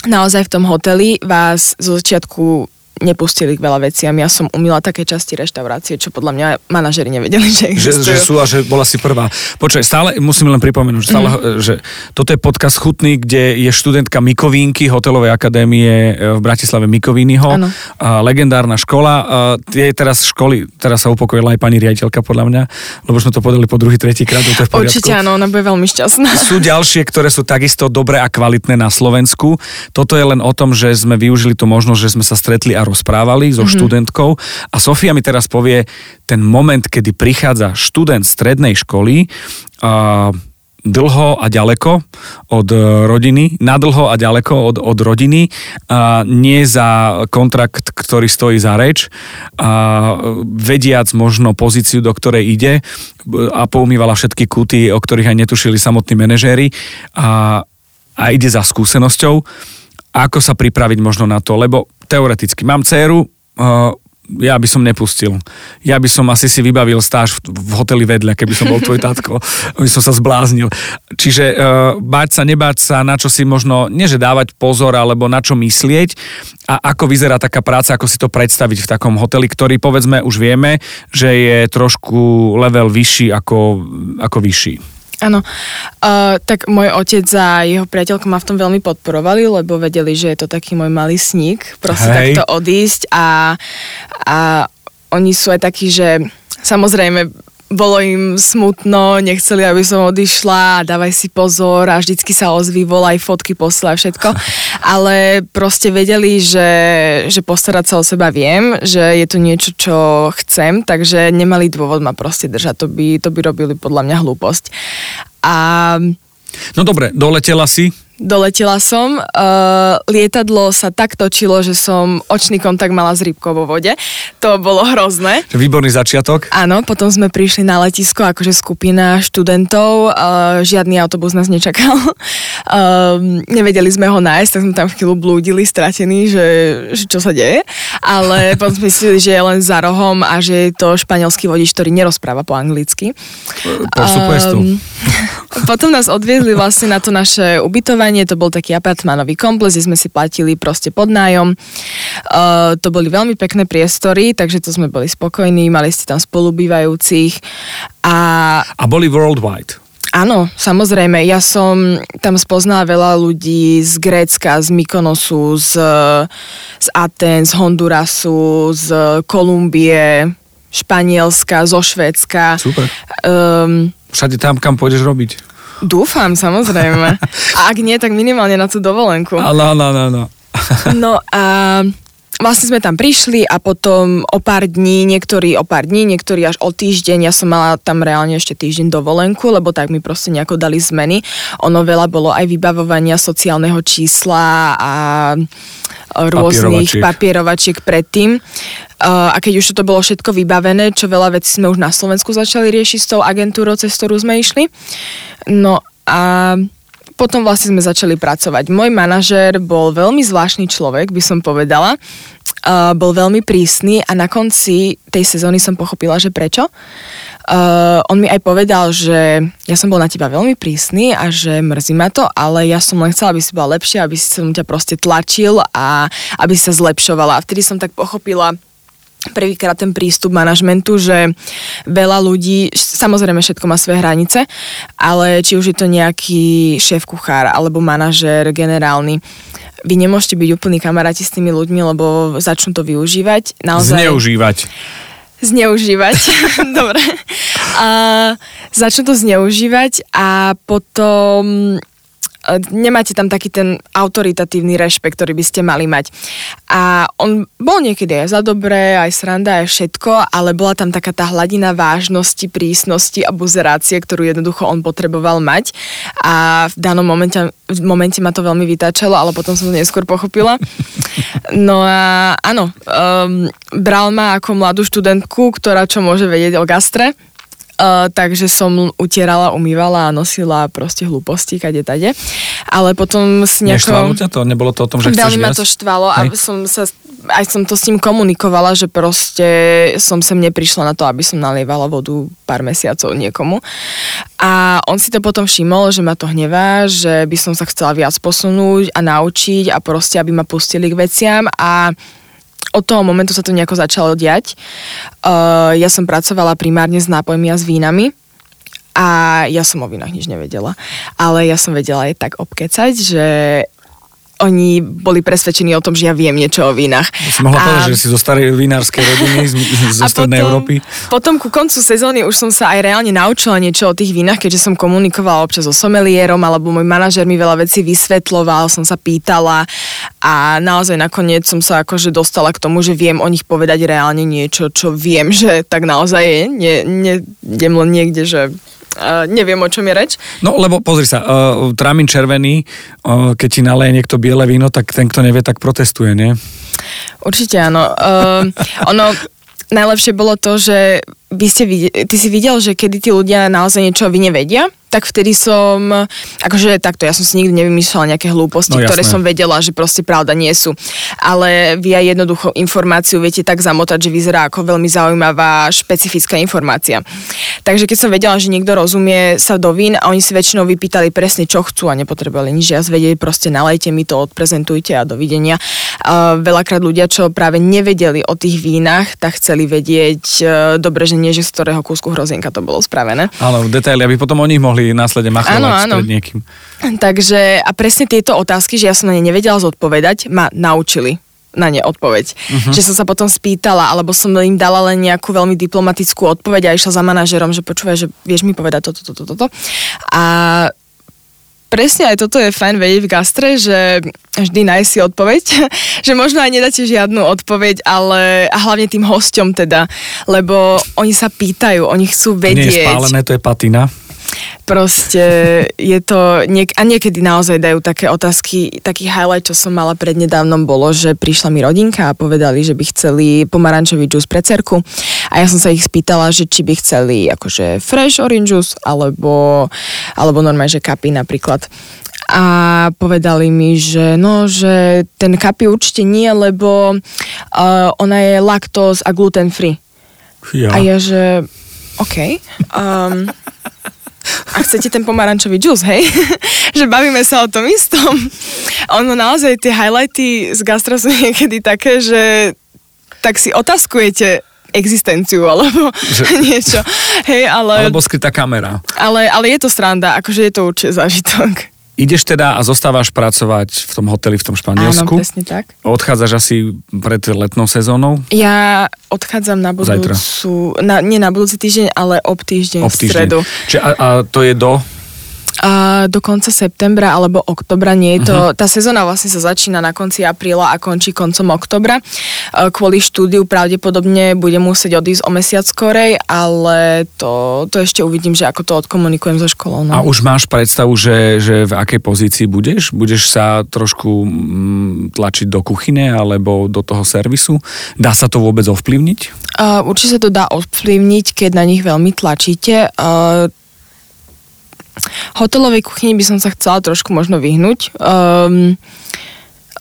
naozaj v tom hoteli vás zo začiatku nepustili k veľa veciam. Ja som umila také časti reštaurácie, čo podľa mňa manažeri nevedeli, že existujú. Že, že sú a že bola si prvá. Počkaj, stále musím len pripomenúť, že, stále, mm. že toto je podcast Chutný, kde je študentka Mikovínky, hotelovej akadémie e, v Bratislave Mikovínnyho. A legendárna škola. A teraz školy, teraz sa upokojila aj pani riaditeľka podľa mňa, lebo sme to podali po druhý, tretí krát. To je v Určite áno, ona bude veľmi šťastná. Sú ďalšie, ktoré sú takisto dobré a kvalitné na Slovensku. Toto je len o tom, že sme využili tú možnosť, že sme sa stretli a rozprávali so mm-hmm. študentkou. A Sofia mi teraz povie ten moment, kedy prichádza študent strednej školy a dlho a ďaleko od rodiny, nadlho a ďaleko od, od rodiny, a nie za kontrakt, ktorý stojí za reč, a vediac možno pozíciu, do ktorej ide a poumývala všetky kuty, o ktorých aj netušili samotní manažéri a, a ide za skúsenosťou. Ako sa pripraviť možno na to, lebo teoreticky mám dceru, uh, ja by som nepustil. Ja by som asi si vybavil stáž v, v hoteli vedľa, keby som bol tvoj tátko. by som sa zbláznil. Čiže uh, báť sa, nebáť sa, na čo si možno, nie že dávať pozor, alebo na čo myslieť a ako vyzerá taká práca, ako si to predstaviť v takom hoteli, ktorý povedzme už vieme, že je trošku level vyšší ako, ako vyšší. Áno, uh, tak môj otec a jeho priateľka ma v tom veľmi podporovali, lebo vedeli, že je to taký môj malý sník, proste Hej. takto odísť a, a oni sú aj takí, že samozrejme bolo im smutno, nechceli, aby som odišla, dávaj si pozor a vždycky sa ozví, volaj fotky, poslaj všetko. Ale proste vedeli, že, že postarať sa o seba viem, že je to niečo, čo chcem, takže nemali dôvod ma proste držať. To by, to by robili podľa mňa hlúposť. A... No dobre, doletela si, Doletela som, uh, lietadlo sa tak točilo, že som očný kontakt mala s rybkou vo vode. To bolo hrozné. Výborný začiatok. Áno, potom sme prišli na letisko, akože skupina študentov, uh, žiadny autobus nás nečakal. Uh, nevedeli sme ho nájsť, tak sme tam chvíľu blúdili, stratení, že, že čo sa deje. Ale potom sme mysleli, že je len za rohom a že je to španielský vodič, ktorý nerozpráva po anglicky. Um, potom nás odviezli vlastne na to naše ubytovanie to bol taký apartmánový komplex, kde sme si platili proste podnájom. Uh, to boli veľmi pekné priestory, takže to sme boli spokojní, mali ste tam spolubývajúcich. A, a boli worldwide? Áno, samozrejme. Ja som tam spoznala veľa ľudí z Grécka, z Mykonosu, z, z Aten, z Hondurasu, z Kolumbie, Španielska, zo Švédska. Super. Um, Všade tam, kam pôjdeš robiť. Dúfam, samozrejme. A ak nie, tak minimálne na tú dovolenku. Áno, áno, áno. No a vlastne sme tam prišli a potom o pár dní, niektorí o pár dní, niektorí až o týždeň, ja som mala tam reálne ešte týždeň dovolenku, lebo tak mi proste nejako dali zmeny. Ono veľa bolo aj vybavovania sociálneho čísla a rôznych Papierovačiek. predtým. Uh, a keď už to bolo všetko vybavené, čo veľa vecí sme už na Slovensku začali riešiť s tou agentúrou, cez ktorú sme išli. No a potom vlastne sme začali pracovať. Môj manažér bol veľmi zvláštny človek, by som povedala. Uh, bol veľmi prísny a na konci tej sezóny som pochopila, že prečo. Uh, on mi aj povedal, že ja som bol na teba veľmi prísny a že mrzí ma to, ale ja som len chcela, aby si bola lepšia, aby si som ťa proste tlačil a aby si sa zlepšovala. A vtedy som tak pochopila, prvýkrát ten prístup manažmentu, že veľa ľudí, samozrejme všetko má svoje hranice, ale či už je to nejaký šéf kuchár alebo manažér generálny, vy nemôžete byť úplní kamaráti s tými ľuďmi, lebo začnú to využívať. Naozaj, Zneužívať. Zneužívať. Dobre. A začnú to zneužívať a potom nemáte tam taký ten autoritatívny rešpekt, ktorý by ste mali mať. A on bol niekedy aj za dobré, aj sranda, aj všetko, ale bola tam taká tá hladina vážnosti, prísnosti a buzerácie, ktorú jednoducho on potreboval mať. A v danom momente, v momente ma to veľmi vytáčalo, ale potom som to neskôr pochopila. No a áno, um, bral ma ako mladú študentku, ktorá čo môže vedieť o gastre. Uh, takže som utierala, umývala a nosila proste hlúposti, kade tade. Ale potom s Neštvalo nejakou... ťa to? Nebolo to o tom, že chceš Veľmi ma to štvalo a Hej. som sa, aj som to s ním komunikovala, že proste som sem neprišla na to, aby som nalievala vodu pár mesiacov niekomu. A on si to potom všimol, že ma to hnevá, že by som sa chcela viac posunúť a naučiť a proste, aby ma pustili k veciam a od toho momentu sa to nejako začalo diať. Uh, ja som pracovala primárne s nápojmi a s vínami a ja som o vínach nič nevedela. Ale ja som vedela aj tak obkecať, že oni boli presvedčení o tom, že ja viem niečo o vínach. Si mohla povedať, že si zo starej vinárskej rodiny, z, zo strednej Európy. Potom ku koncu sezóny už som sa aj reálne naučila niečo o tých vínach, keďže som komunikovala občas so somelierom, alebo môj manažer mi veľa vecí vysvetloval, som sa pýtala a naozaj nakoniec som sa akože dostala k tomu, že viem o nich povedať reálne niečo, čo viem, že tak naozaj je. Nie, nie, idem len niekde, že uh, neviem, o čom je reč. No, lebo pozri sa, uh, trámin červený, uh, keď ti naleje niekto biele víno, tak ten, kto nevie, tak protestuje, nie? Určite áno. Uh, ono, najlepšie bolo to, že vy ste ty si videl, že kedy tí ľudia naozaj niečo o vine vedia, tak vtedy som, akože takto, ja som si nikdy nevymýšľala nejaké hlúposti, No, jasné. ktoré som vedela, že proste pravda nie sú. Ale vy aj jednoducho informáciu viete tak zamotať, že vyzerá ako veľmi zaujímavá, špecifická informácia. Takže keď som vedela, že niekto rozumie sa do vín a oni si väčšinou vypýtali presne, čo chcú a nepotrebovali nič viac vedieť, proste nalejte mi to, odprezentujte a dovidenia. Uh, veľakrát ľudia, čo práve nevedeli o tých vínach, tak chceli vedieť uh, dobre, že nie, že z ktorého kúsku hrozienka to bolo spravené. Áno, detaily, aby potom o nich následne machrovať Áno, áno. pred niekým. Takže a presne tieto otázky, že ja som na ne nevedela zodpovedať, ma naučili na ne odpoveď. Uh-huh. Že som sa potom spýtala, alebo som im dala len nejakú veľmi diplomatickú odpoveď a išla za manažerom, že počúvaj, že vieš mi povedať toto, toto, toto. A presne aj toto je fajn vedieť v gastre, že vždy nájsť si odpoveď, že možno aj nedáte žiadnu odpoveď, ale a hlavne tým hosťom teda, lebo oni sa pýtajú, oni chcú To nie je vedieť. spálené, to je patina. Proste je to, niek- a niekedy naozaj dajú také otázky, taký highlight, čo som mala prednedávnom bolo, že prišla mi rodinka a povedali, že by chceli pomarančový džús pre cerku a ja som sa ich spýtala, že či by chceli akože fresh orange juice alebo, alebo normálne, že kapy napríklad. A povedali mi, že no, že ten kapy určite nie, lebo uh, ona je laktóz a gluten free. Ja. A ja, že OK. Um, a chcete ten pomarančový džús, hej? že bavíme sa o tom istom. Ono naozaj tie highlighty z gastra sú niekedy také, že tak si otázkujete existenciu alebo Že- niečo. Hej, ale, Alebo skrytá kamera. ale, ale je to sranda, akože je to určite zážitok. Ideš teda a zostávaš pracovať v tom hoteli v tom Áno, Španielsku. presne tak. Odchádzaš asi pred letnou sezónou. Ja odchádzam na Zajtra. budúcu, na, nie na budúci týždeň, ale ob týždeň Ob v týždeň. stredu. Čiže a, a to je do... A do konca septembra alebo oktobra, nie je to, uh-huh. tá sezóna vlastne sa začína na konci apríla a končí koncom oktobra. E, Kvôli štúdiu pravdepodobne budem musieť odísť o mesiac skorej, ale to, to ešte uvidím, že ako to odkomunikujem so školou. A No. už máš predstavu, že, že v akej pozícii budeš? Budeš sa trošku mm, tlačiť do kuchyne alebo do toho servisu? Dá sa to vôbec ovplyvniť? Uh, určite sa to dá ovplyvniť, keď na nich veľmi tlačíte. Uh, hotelovej kuchyni by som sa chcela trošku možno vyhnúť, um,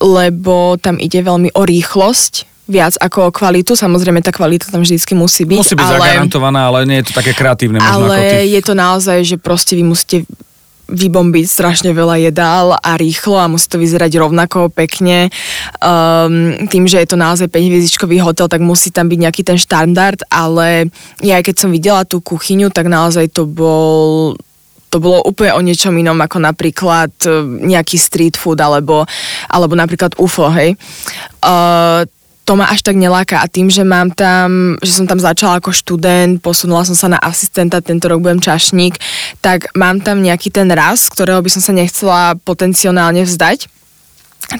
lebo tam ide veľmi o rýchlosť, viac ako o kvalitu. Samozrejme, tá kvalita tam vždycky musí byť. Musí byť ale, zagarantovaná, ale nie je to také kreatívne možno ako ty. ale je to naozaj, že proste vy musíte vybombiť strašne veľa jedál a rýchlo a musí to vyzerať rovnako pekne. Um, tým, že je to naozaj 5-hviezdičkový hotel, tak musí tam byť nejaký ten štandard, ale ja aj keď som videla tú kuchyňu, tak naozaj to bol to bolo úplne o niečom inom ako napríklad e, nejaký street food alebo, alebo napríklad UFO, hej. Uh, to ma až tak neláka a tým, že mám tam, že som tam začala ako študent, posunula som sa na asistenta, tento rok budem čašník, tak mám tam nejaký ten raz, ktorého by som sa nechcela potenciálne vzdať.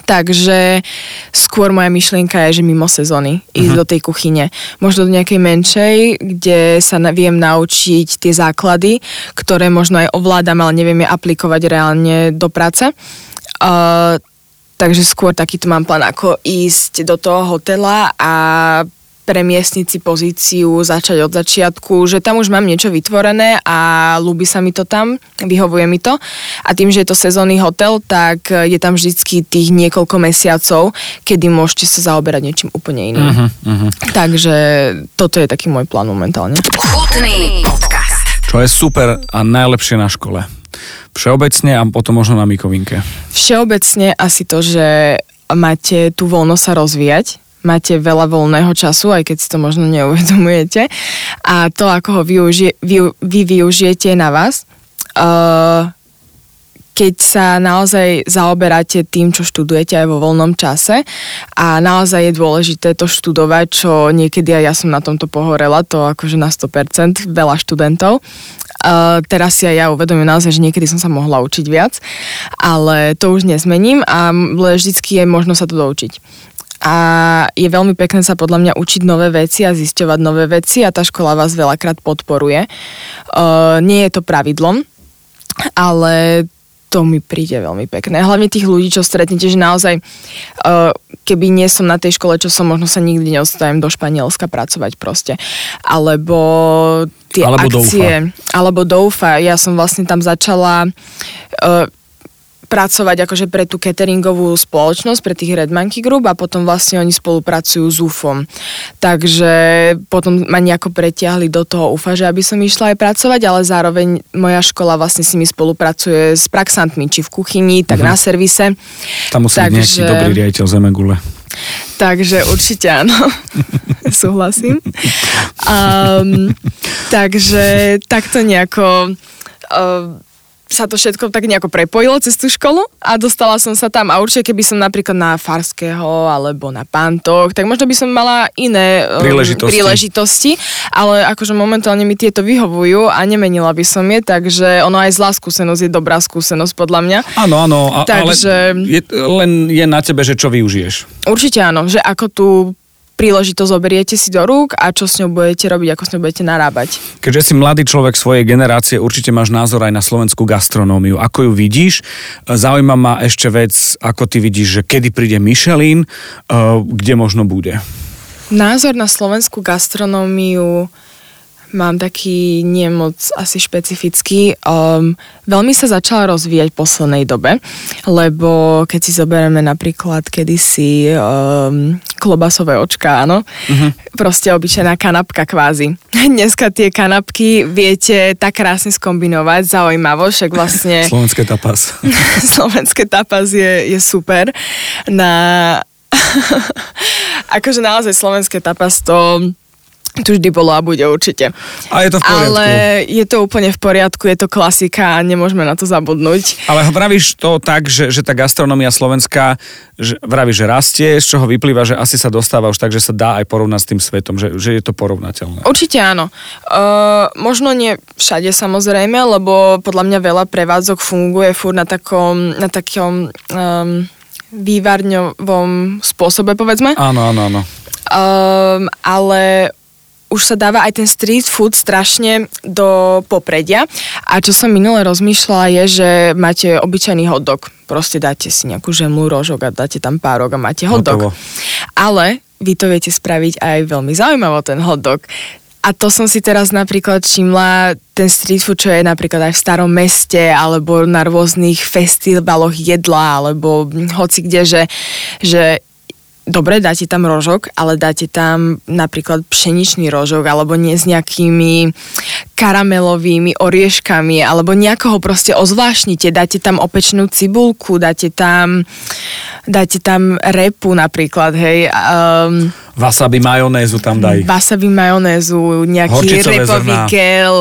Takže skôr moja myšlienka je, že mimo sezóny ísť Mhm. do tej kuchyne. Možno do nejakej menšej, kde sa na, viem naučiť tie základy, ktoré možno aj ovládam, ale neviem je aplikovať reálne do práce. Uh, takže skôr takýto mám plán, ako ísť do toho hotela a premiestniť si pozíciu, začať od začiatku, že tam už mám niečo vytvorené a ľúbi sa mi to tam, vyhovuje mi to. A tým, že je to sezónny hotel, tak je tam vždycky tých niekoľko mesiacov, kedy môžete sa zaoberať niečím úplne iným. Uh-huh, uh-huh. Takže toto je taký môj plán momentálne. Chutný podcast. Čo je super a najlepšie na škole. Všeobecne a potom možno na Mikovinke. Všeobecne asi to, že máte tú voľnosť sa rozvíjať, máte veľa voľného času, aj keď si to možno neuvedomujete. A to, ako ho využije, vy, vy využijete je na vás. Uh, keď sa naozaj zaoberáte tým, čo študujete aj vo voľnom čase a naozaj je dôležité to študovať, čo niekedy aj ja som na tomto pohorela, to akože na 100%, veľa študentov. Uh, teraz si aj ja uvedomujem naozaj, že niekedy som sa mohla učiť viac, ale to už nezmením a vždycky je možno sa to doučiť a je veľmi pekné sa podľa mňa učiť nové veci a zisťovať nové veci a tá škola vás veľakrát podporuje. Uh, nie je to pravidlom, ale to mi príde veľmi pekné. Hlavne tých ľudí, čo stretnete, že naozaj, uh, keby nie som na tej škole, čo som, možno sa nikdy neostajem do Španielska pracovať proste. Alebo tie Alebo akcie. Alebo doufa. Ja som vlastne tam začala uh, pracovať akože pre tú cateringovú spoločnosť, pre tých Red Monkey Group a potom vlastne oni spolupracujú s UFom. Takže potom ma nejako pretiahli do toho UFA, že aby som išla aj pracovať, ale zároveň moja škola vlastne si mi spolupracuje s praxantmi, či v kuchyni, tak uh-huh. na servise. Tam musí byť nejaký Takže- dobrý riaditeľ Zemegule. Takže určite áno. Súhlasím. Um, takže takto nejako uh, sa to všetko tak nejako prepojilo cez tú školu a dostala som sa tam a určite keby som napríklad na Farského alebo na Pantoch, tak možno by som mala iné um, Príležitosti. príležitosti, ale akože momentálne mi tieto vyhovujú a nemenila by som je, takže ono aj zlá skúsenosť je dobrá skúsenosť podľa mňa. Áno, áno, a, Takže- ale je, len je na tebe, že čo využiješ. Určite áno, že ako tú príležitosť zoberiete si do rúk a čo s ňou budete robiť, ako s ňou budete narábať. Keďže si mladý človek svojej generácie, určite máš názor aj na slovenskú gastronómiu. Ako ju vidíš? Zaujíma ma ešte vec, ako ty vidíš, že kedy príde Michelin, eh, kde možno bude. Názor na slovenskú gastronómiu mám taký nemoc asi špecifický. Um, veľmi sa začala rozvíjať v poslednej dobe, lbo keď si zoberieme napríklad kedysi um, klobasové očka, áno, uh-huh. proste obyčajná kanapka kvázi. Dneska tie kanapky viete tak krásne skombinovať, zaujímavo, však vlastne Slovenské tapas. slovenské tapas je, je super na... akože naozaj slovenské tapas to To vždy bolo a bude určite. A je to v poriadku. Ale je to úplne v poriadku, je to klasika a nemôžeme na to zabudnúť. Ale vravíš to tak, že, že tá gastronomia slovenská, že, vravíš, že rastie, z čoho vyplýva, že asi sa dostáva už tak, že sa dá aj porovnať s tým svetom, že, že je to porovnateľné. Určite áno. Uh, možno nie všade samozrejme, lebo podľa mňa veľa prevádzok funguje furt na takom, na takom um, vývarňovom spôsobe, povedzme. Áno, áno, áno. Um, ale už sa dáva aj ten street food strašne do popredia. A čo som minule rozmýšľala je, že máte obyčajný hotdog. Proste dáte si nejakú žemlu, rožok a dáte tam párok a máte hotdog. Hotovo. Ale vy to viete spraviť aj veľmi zaujímavo, ten hotdog. A to som si teraz napríklad všimla, ten street food, čo je napríklad aj v starom meste, alebo na rôznych festivaloch jedla, alebo hoci kde, že, že dobre, dáte tam rožok, ale dáte tam napríklad pšeničný rožok, alebo nie s nejakými karamelovými orieškami, alebo nejakoho proste ozvláštnite, dáte tam opečnú cibulku, dáte tam, dáte tam repu napríklad, hej. Um, Wasabi majonézu tam daj. wasabi majonézu, nejaký Horčicové repový zrná. gel,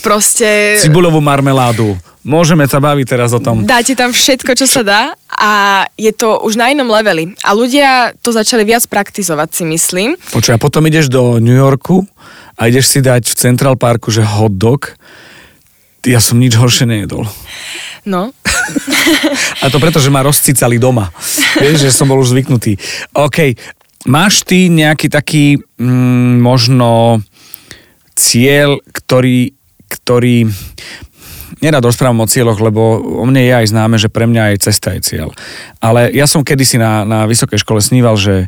proste... Cibulovú marmeládu. Môžeme sa baviť teraz o tom. Dáte tam všetko, čo sa dá a je to už na inom leveli. A ľudia to začali viac praktizovať, si myslím. Počuj, a potom ideš do New Yorku a ideš si dať v Central Parku, že hot dog. Ja som nič horšie nejedol. No, A to preto, že ma rozcicali doma. Vieš, že som bol už zvyknutý. OK, máš ty nejaký taký mm, možno cieľ, ktorý, ktorý nerad rozprávam o cieľoch, lebo o mne je aj známe, že pre mňa aj cesta je cieľ. Ale ja som kedysi na, na vysokej škole sníval, že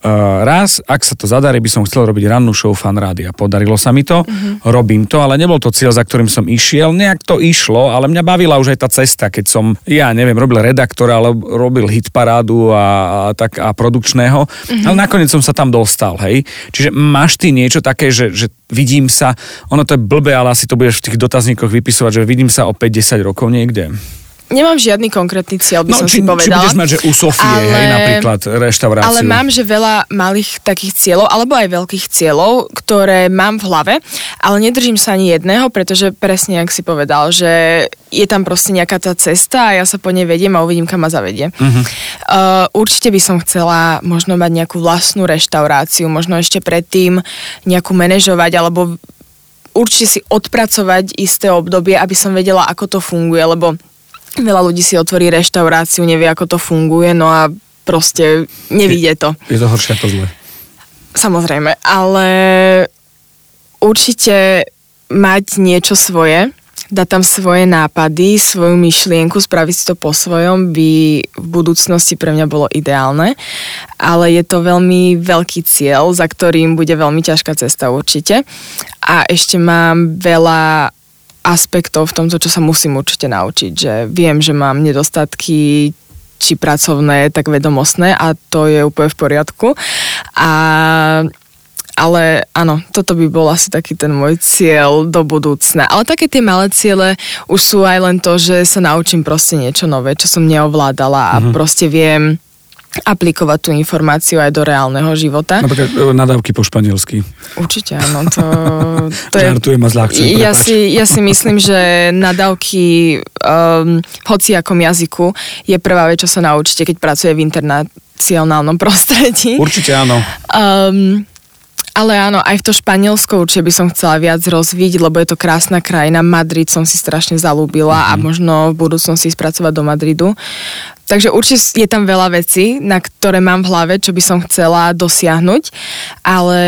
Uh, raz, ak sa to zadarí, by som chcel robiť rannú show fan rádia. Podarilo sa mi to, mm-hmm. robím to, ale nebol to cieľ, za ktorým som išiel. Nejak to išlo, ale mňa bavila už aj tá cesta, keď som, ja neviem, robil redaktora, ale robil hitparádu a, a, tak, a produkčného, mm-hmm. ale nakoniec som sa tam dostal, hej. Čiže máš ty niečo také, že, že vidím sa, ono to je blbé, ale asi to budeš v tých dotazníkoch vypisovať, že vidím sa o 5-10 rokov niekde. Nemám žiadny konkrétny cieľ, by No, som či, si či povedala. budeš mať, že u Sofie, Ale- hej, napríklad reštauráciu. Ale mám, že veľa malých takých cieľov, alebo aj veľkých cieľov, ktoré mám v hlave, ale nedržím sa ani jedného, pretože presne, ak si povedal, že je tam proste nejaká tá cesta a ja sa po nej vediem a uvidím, kam ma zavedie. Uh-huh. Uh, určite by som chcela možno mať nejakú vlastnú reštauráciu, možno ešte predtým nejakú manažovať, alebo určite si odpracovať isté obdobie, aby som vedela, ako to funguje, lebo veľa ľudí si otvorí reštauráciu, nevie, ako to funguje, no a proste nevidie to. Je to horšie ako zle. Samozrejme, ale určite mať niečo svoje, dať tam svoje nápady, svoju myšlienku, spraviť si to po svojom by v budúcnosti pre mňa bolo ideálne, ale je to veľmi veľký cieľ, za ktorým bude veľmi ťažká cesta určite. A ešte mám veľa aspektov v tomto, čo sa musím určite naučiť, že viem, že mám nedostatky či pracovné, tak vedomostné a to je úplne v poriadku. A ale áno, toto by bol asi taký ten môj cieľ do budúcna. Ale také tie malé ciele už sú aj len to, že sa naučím proste niečo nové, čo som neovládala a mm-hmm. proste viem aplikovať tú informáciu aj do reálneho života. Napríklad e, nadávky po španielsky. Určite áno, to, to je... Žartujem a zľahčujem, ja prepáč. si, ja si myslím, že nadávky um, v hociakom jazyku je prvá vec, čo sa naučíte, keď pracuje v internacionálnom prostredí. Určite áno. Um, ale áno, aj v to Španielsko určite by som chcela viac rozvíť, lebo je to krásna krajina. Madrid som si strašne zalúbila Mhm. a možno v budúcnosti ísť pracovať do Madridu. Takže určite je tam veľa vecí, na ktoré mám v hlave, čo by som chcela dosiahnuť, ale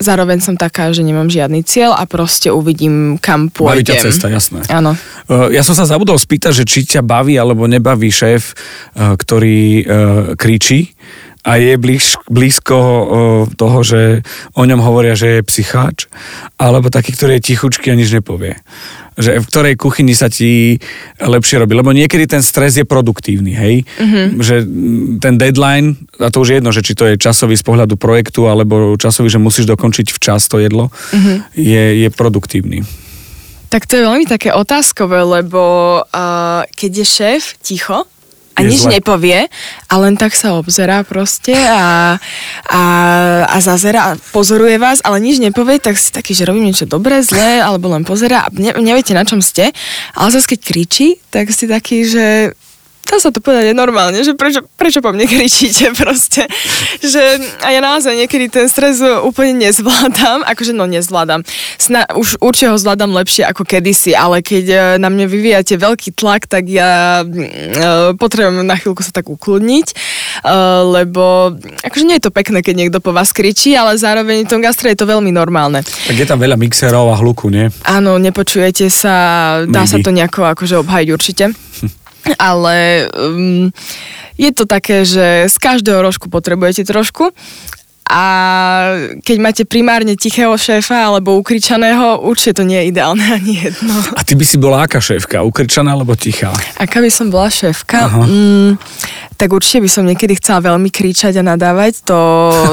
zároveň som taká, že nemám žiadny cieľ a proste uvidím, kam Baví pôjdem. ťa cesta, jasné. Áno. Ja som sa zabudol spýtať, že či ťa baví alebo nebaví šéf, ktorý kričí a je blíž, blízko toho, že o ňom hovoria, že je psycháč, alebo taký, ktorý je tichučký a nič nepovie. Že v ktorej kuchyni sa ti lepšie robí. Lebo niekedy ten stres je produktívny, hej? Mm-hmm. Že mm, ten deadline, a to už je jedno, že či to je časový z pohľadu projektu, alebo časový, že musíš dokončiť včas to jedlo, mm-hmm. je, je produktívny. Tak to je veľmi také otázkové, lebo uh, keď je šéf ticho a nič zle. nepovie a len tak sa obzerá proste a, a, a zazera a pozoruje vás, ale nič nepovie, tak si taký, že robím niečo dobré, zlé, alebo len pozerá a ne, neviete na čom ste, ale zase keď kričí, tak si taký, že dá sa to povedať normálne, že prečo, prečo po mne kričíte proste. Že, a ja naozaj niekedy ten stres úplne nezvládam, akože no nezvládam. Sna, už určite ho zvládam lepšie ako kedysi, ale keď e, na mňa vyvíjate veľký tlak, tak ja uh, potrebujem na chvíľku sa tak ukludniť, uh, lebo akože nie je to pekné, keď niekto po vás kričí, ale zároveň v tom gastre je to veľmi normálne. Tak je tam veľa mixerov a hluku, nie? Áno, nepočujete sa, dá sa Maybe. to nejako akože obhajiť určite. Ale um, je to také, že z každého rožku potrebujete trošku a keď máte primárne tichého šéfa alebo ukričaného, určite to nie je ideálne ani jedno. A ty by si bola aká šéfka? Ukrčaná alebo tichá? Aká by som bola šéfka? Aha. Mm, tak určite by som niekedy chcela veľmi kričať a nadávať, to,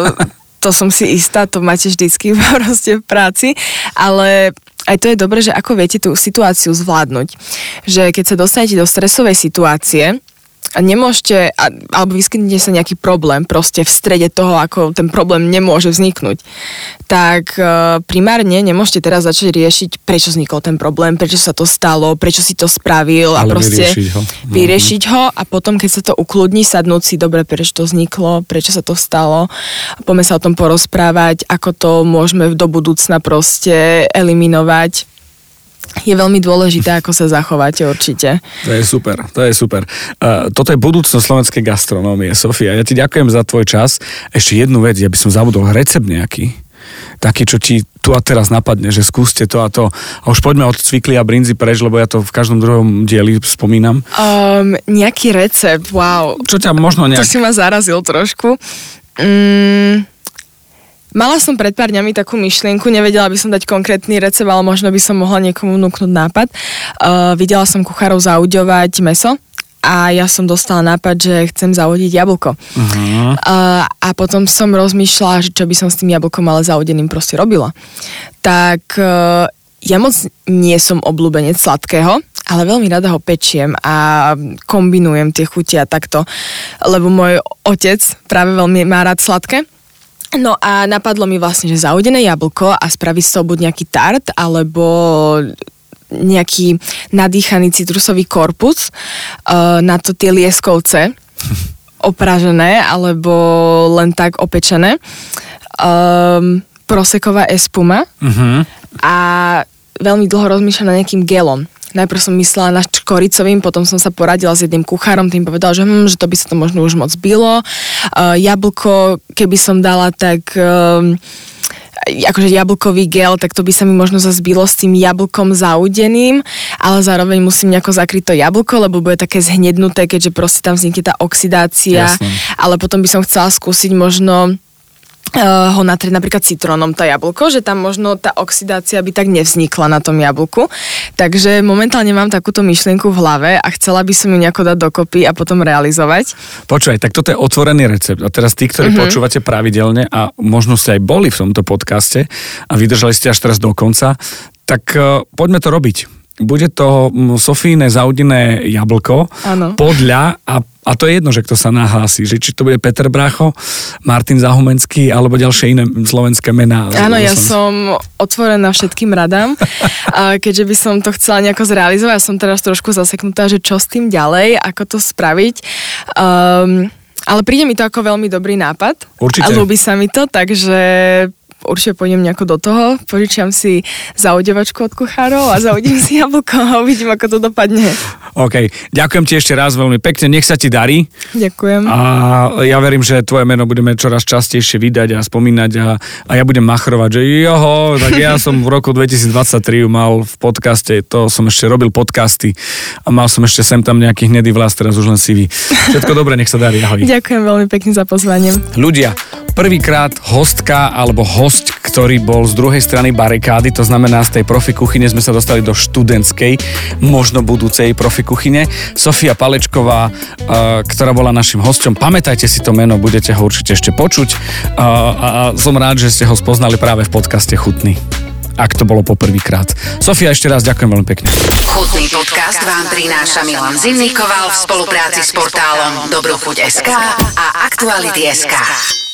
to som si istá, to máte vždycky proste v práci, ale aj to je dobré, že ako viete tú situáciu zvládnuť. Že keď sa dostanete do stresovej situácie, nemôžete, alebo vyskytnete sa nejaký problém proste v strede toho, ako ten problém nemôže vzniknúť, tak e, primárne nemôžete teraz začať riešiť, prečo vznikol ten problém, prečo sa to stalo, prečo si to spravil a Ale proste vyriešiť ho. Vyriešiť ho a potom, keď sa to ukludní, sadnúť si, dobre, prečo to vzniklo, prečo sa to stalo, poďme sa o tom porozprávať, ako to môžeme do budúcna proste eliminovať. Je veľmi dôležité, ako sa zachováte určite. To je super, to je super. Uh, toto je budúcnosť slovenskej gastronómie, Sofia. Ja ti ďakujem za tvoj čas. Ešte jednu vec, ja by som zabudol recept nejaký. Taký, čo ti tu a teraz napadne, že skúste to a to. A už poďme od cvikly a brinzy preč, lebo ja to v každom druhom dieli spomínam. Um, nejaký recept, wow. Čo ťa možno To nejak... si ma zarazil trošku. Mm, mala som pred pár dňami takú myšlienku, nevedela by som dať konkrétny recept, ale možno by som mohla niekomu vnúknuť nápad. Uh, videla som kuchárov zauďovať meso a ja som dostala nápad, že chcem zaudiť jablko. Uh-huh. Uh, a potom som rozmýšľala, že čo by som s tým jablkom ale zaudeným proste robila. Tak uh, ja moc nie som obľúbenec sladkého, ale veľmi rada ho pečiem a kombinujem tie chuti a takto, lebo môj otec práve veľmi má rád sladké. No a napadlo mi vlastne, že zaudené jablko a spraviť z toho buď nejaký tart, alebo nejaký nadýchaný citrusový korpus, uh, na to tie lieskovce opražené, alebo len tak opečené, um, proseková espuma Uh-huh. a veľmi dlho rozmýšľam nad nejakým gelom. Najprv som myslela na škoricovým, potom som sa poradila s jedným kuchárom, tým povedal, že, hm, že to by sa to možno už moc bylo. Uh, jablko, keby som dala, tak... Um, akože jablkový gel, tak to by sa mi možno zazbilo s tým jablkom zaudeným, ale zároveň musím nejako zakryť to jablko, lebo bude také zhnednuté, keďže proste tam vznikne tá oxidácia, Jasné. ale potom by som chcela skúsiť možno uh, ho natrieť napríklad citrónom to jablko, že tam možno tá oxidácia by tak nevznikla na tom jablku. Takže momentálne mám takúto myšlienku v hlave a chcela by som ju nejako dať dokopy a potom realizovať. Počúvaj, tak toto je otvorený recept. A teraz tí, ktorí Mhm. uh-huh. počúvate pravidelne a možno ste aj boli v tomto podcaste a vydržali ste až teraz do konca, tak uh, poďme to robiť. Bude to mm, Sofíne zaudené jablko Áno. podľa, a, a to je jedno, že kto sa nahlási, že či to bude Peter Brácho, Martin Zahumenský alebo ďalšie iné slovenské mená. Áno, ja som otvorená všetkým radám. A keďže by som to chcela nejako zrealizovať, ja som teraz trošku zaseknutá, že čo s tým ďalej, ako to spraviť. Um, ale príde mi to ako veľmi dobrý nápad. Určite. A ľúbi sa mi to, takže určite pôjdem nejako do toho, požičiam si zaudevačku od kuchárov a zaudím si jablko a uvidím, ako to dopadne. OK, ďakujem ti ešte raz veľmi pekne, nech sa ti darí. Ďakujem. A ja verím, že tvoje meno budeme čoraz častejšie vydať a spomínať a, a ja budem machrovať, že joho, tak ja som v roku 2023 ju mal v podcaste, to som ešte robil podcasty a mal som ešte sem tam nejaký hnedý vlas, teraz už len sivý. Všetko dobre, nech sa darí, ahoj. Ďakujem veľmi pekne za pozvanie. Ľudia, prvýkrát hostka alebo host, ktorý bol z druhej strany barikády, to znamená z tej profi kuchyne sme sa dostali do študentskej, možno budúcej profi kuchyne. Sofia Palečková, eh, ktorá bola našim hosťom. Pamätajte si to meno, budete ho určite ešte počuť. A a som rád, že ste ho spoznali práve v podcaste Chutný. ak to bolo poprvýkrát. Sofia, ešte raz ďakujem veľmi pekne. Chutný podcast vám prináša Milan Zimnikoval v spolupráci s portálom Dobrochuť.sk a Aktuality.sk.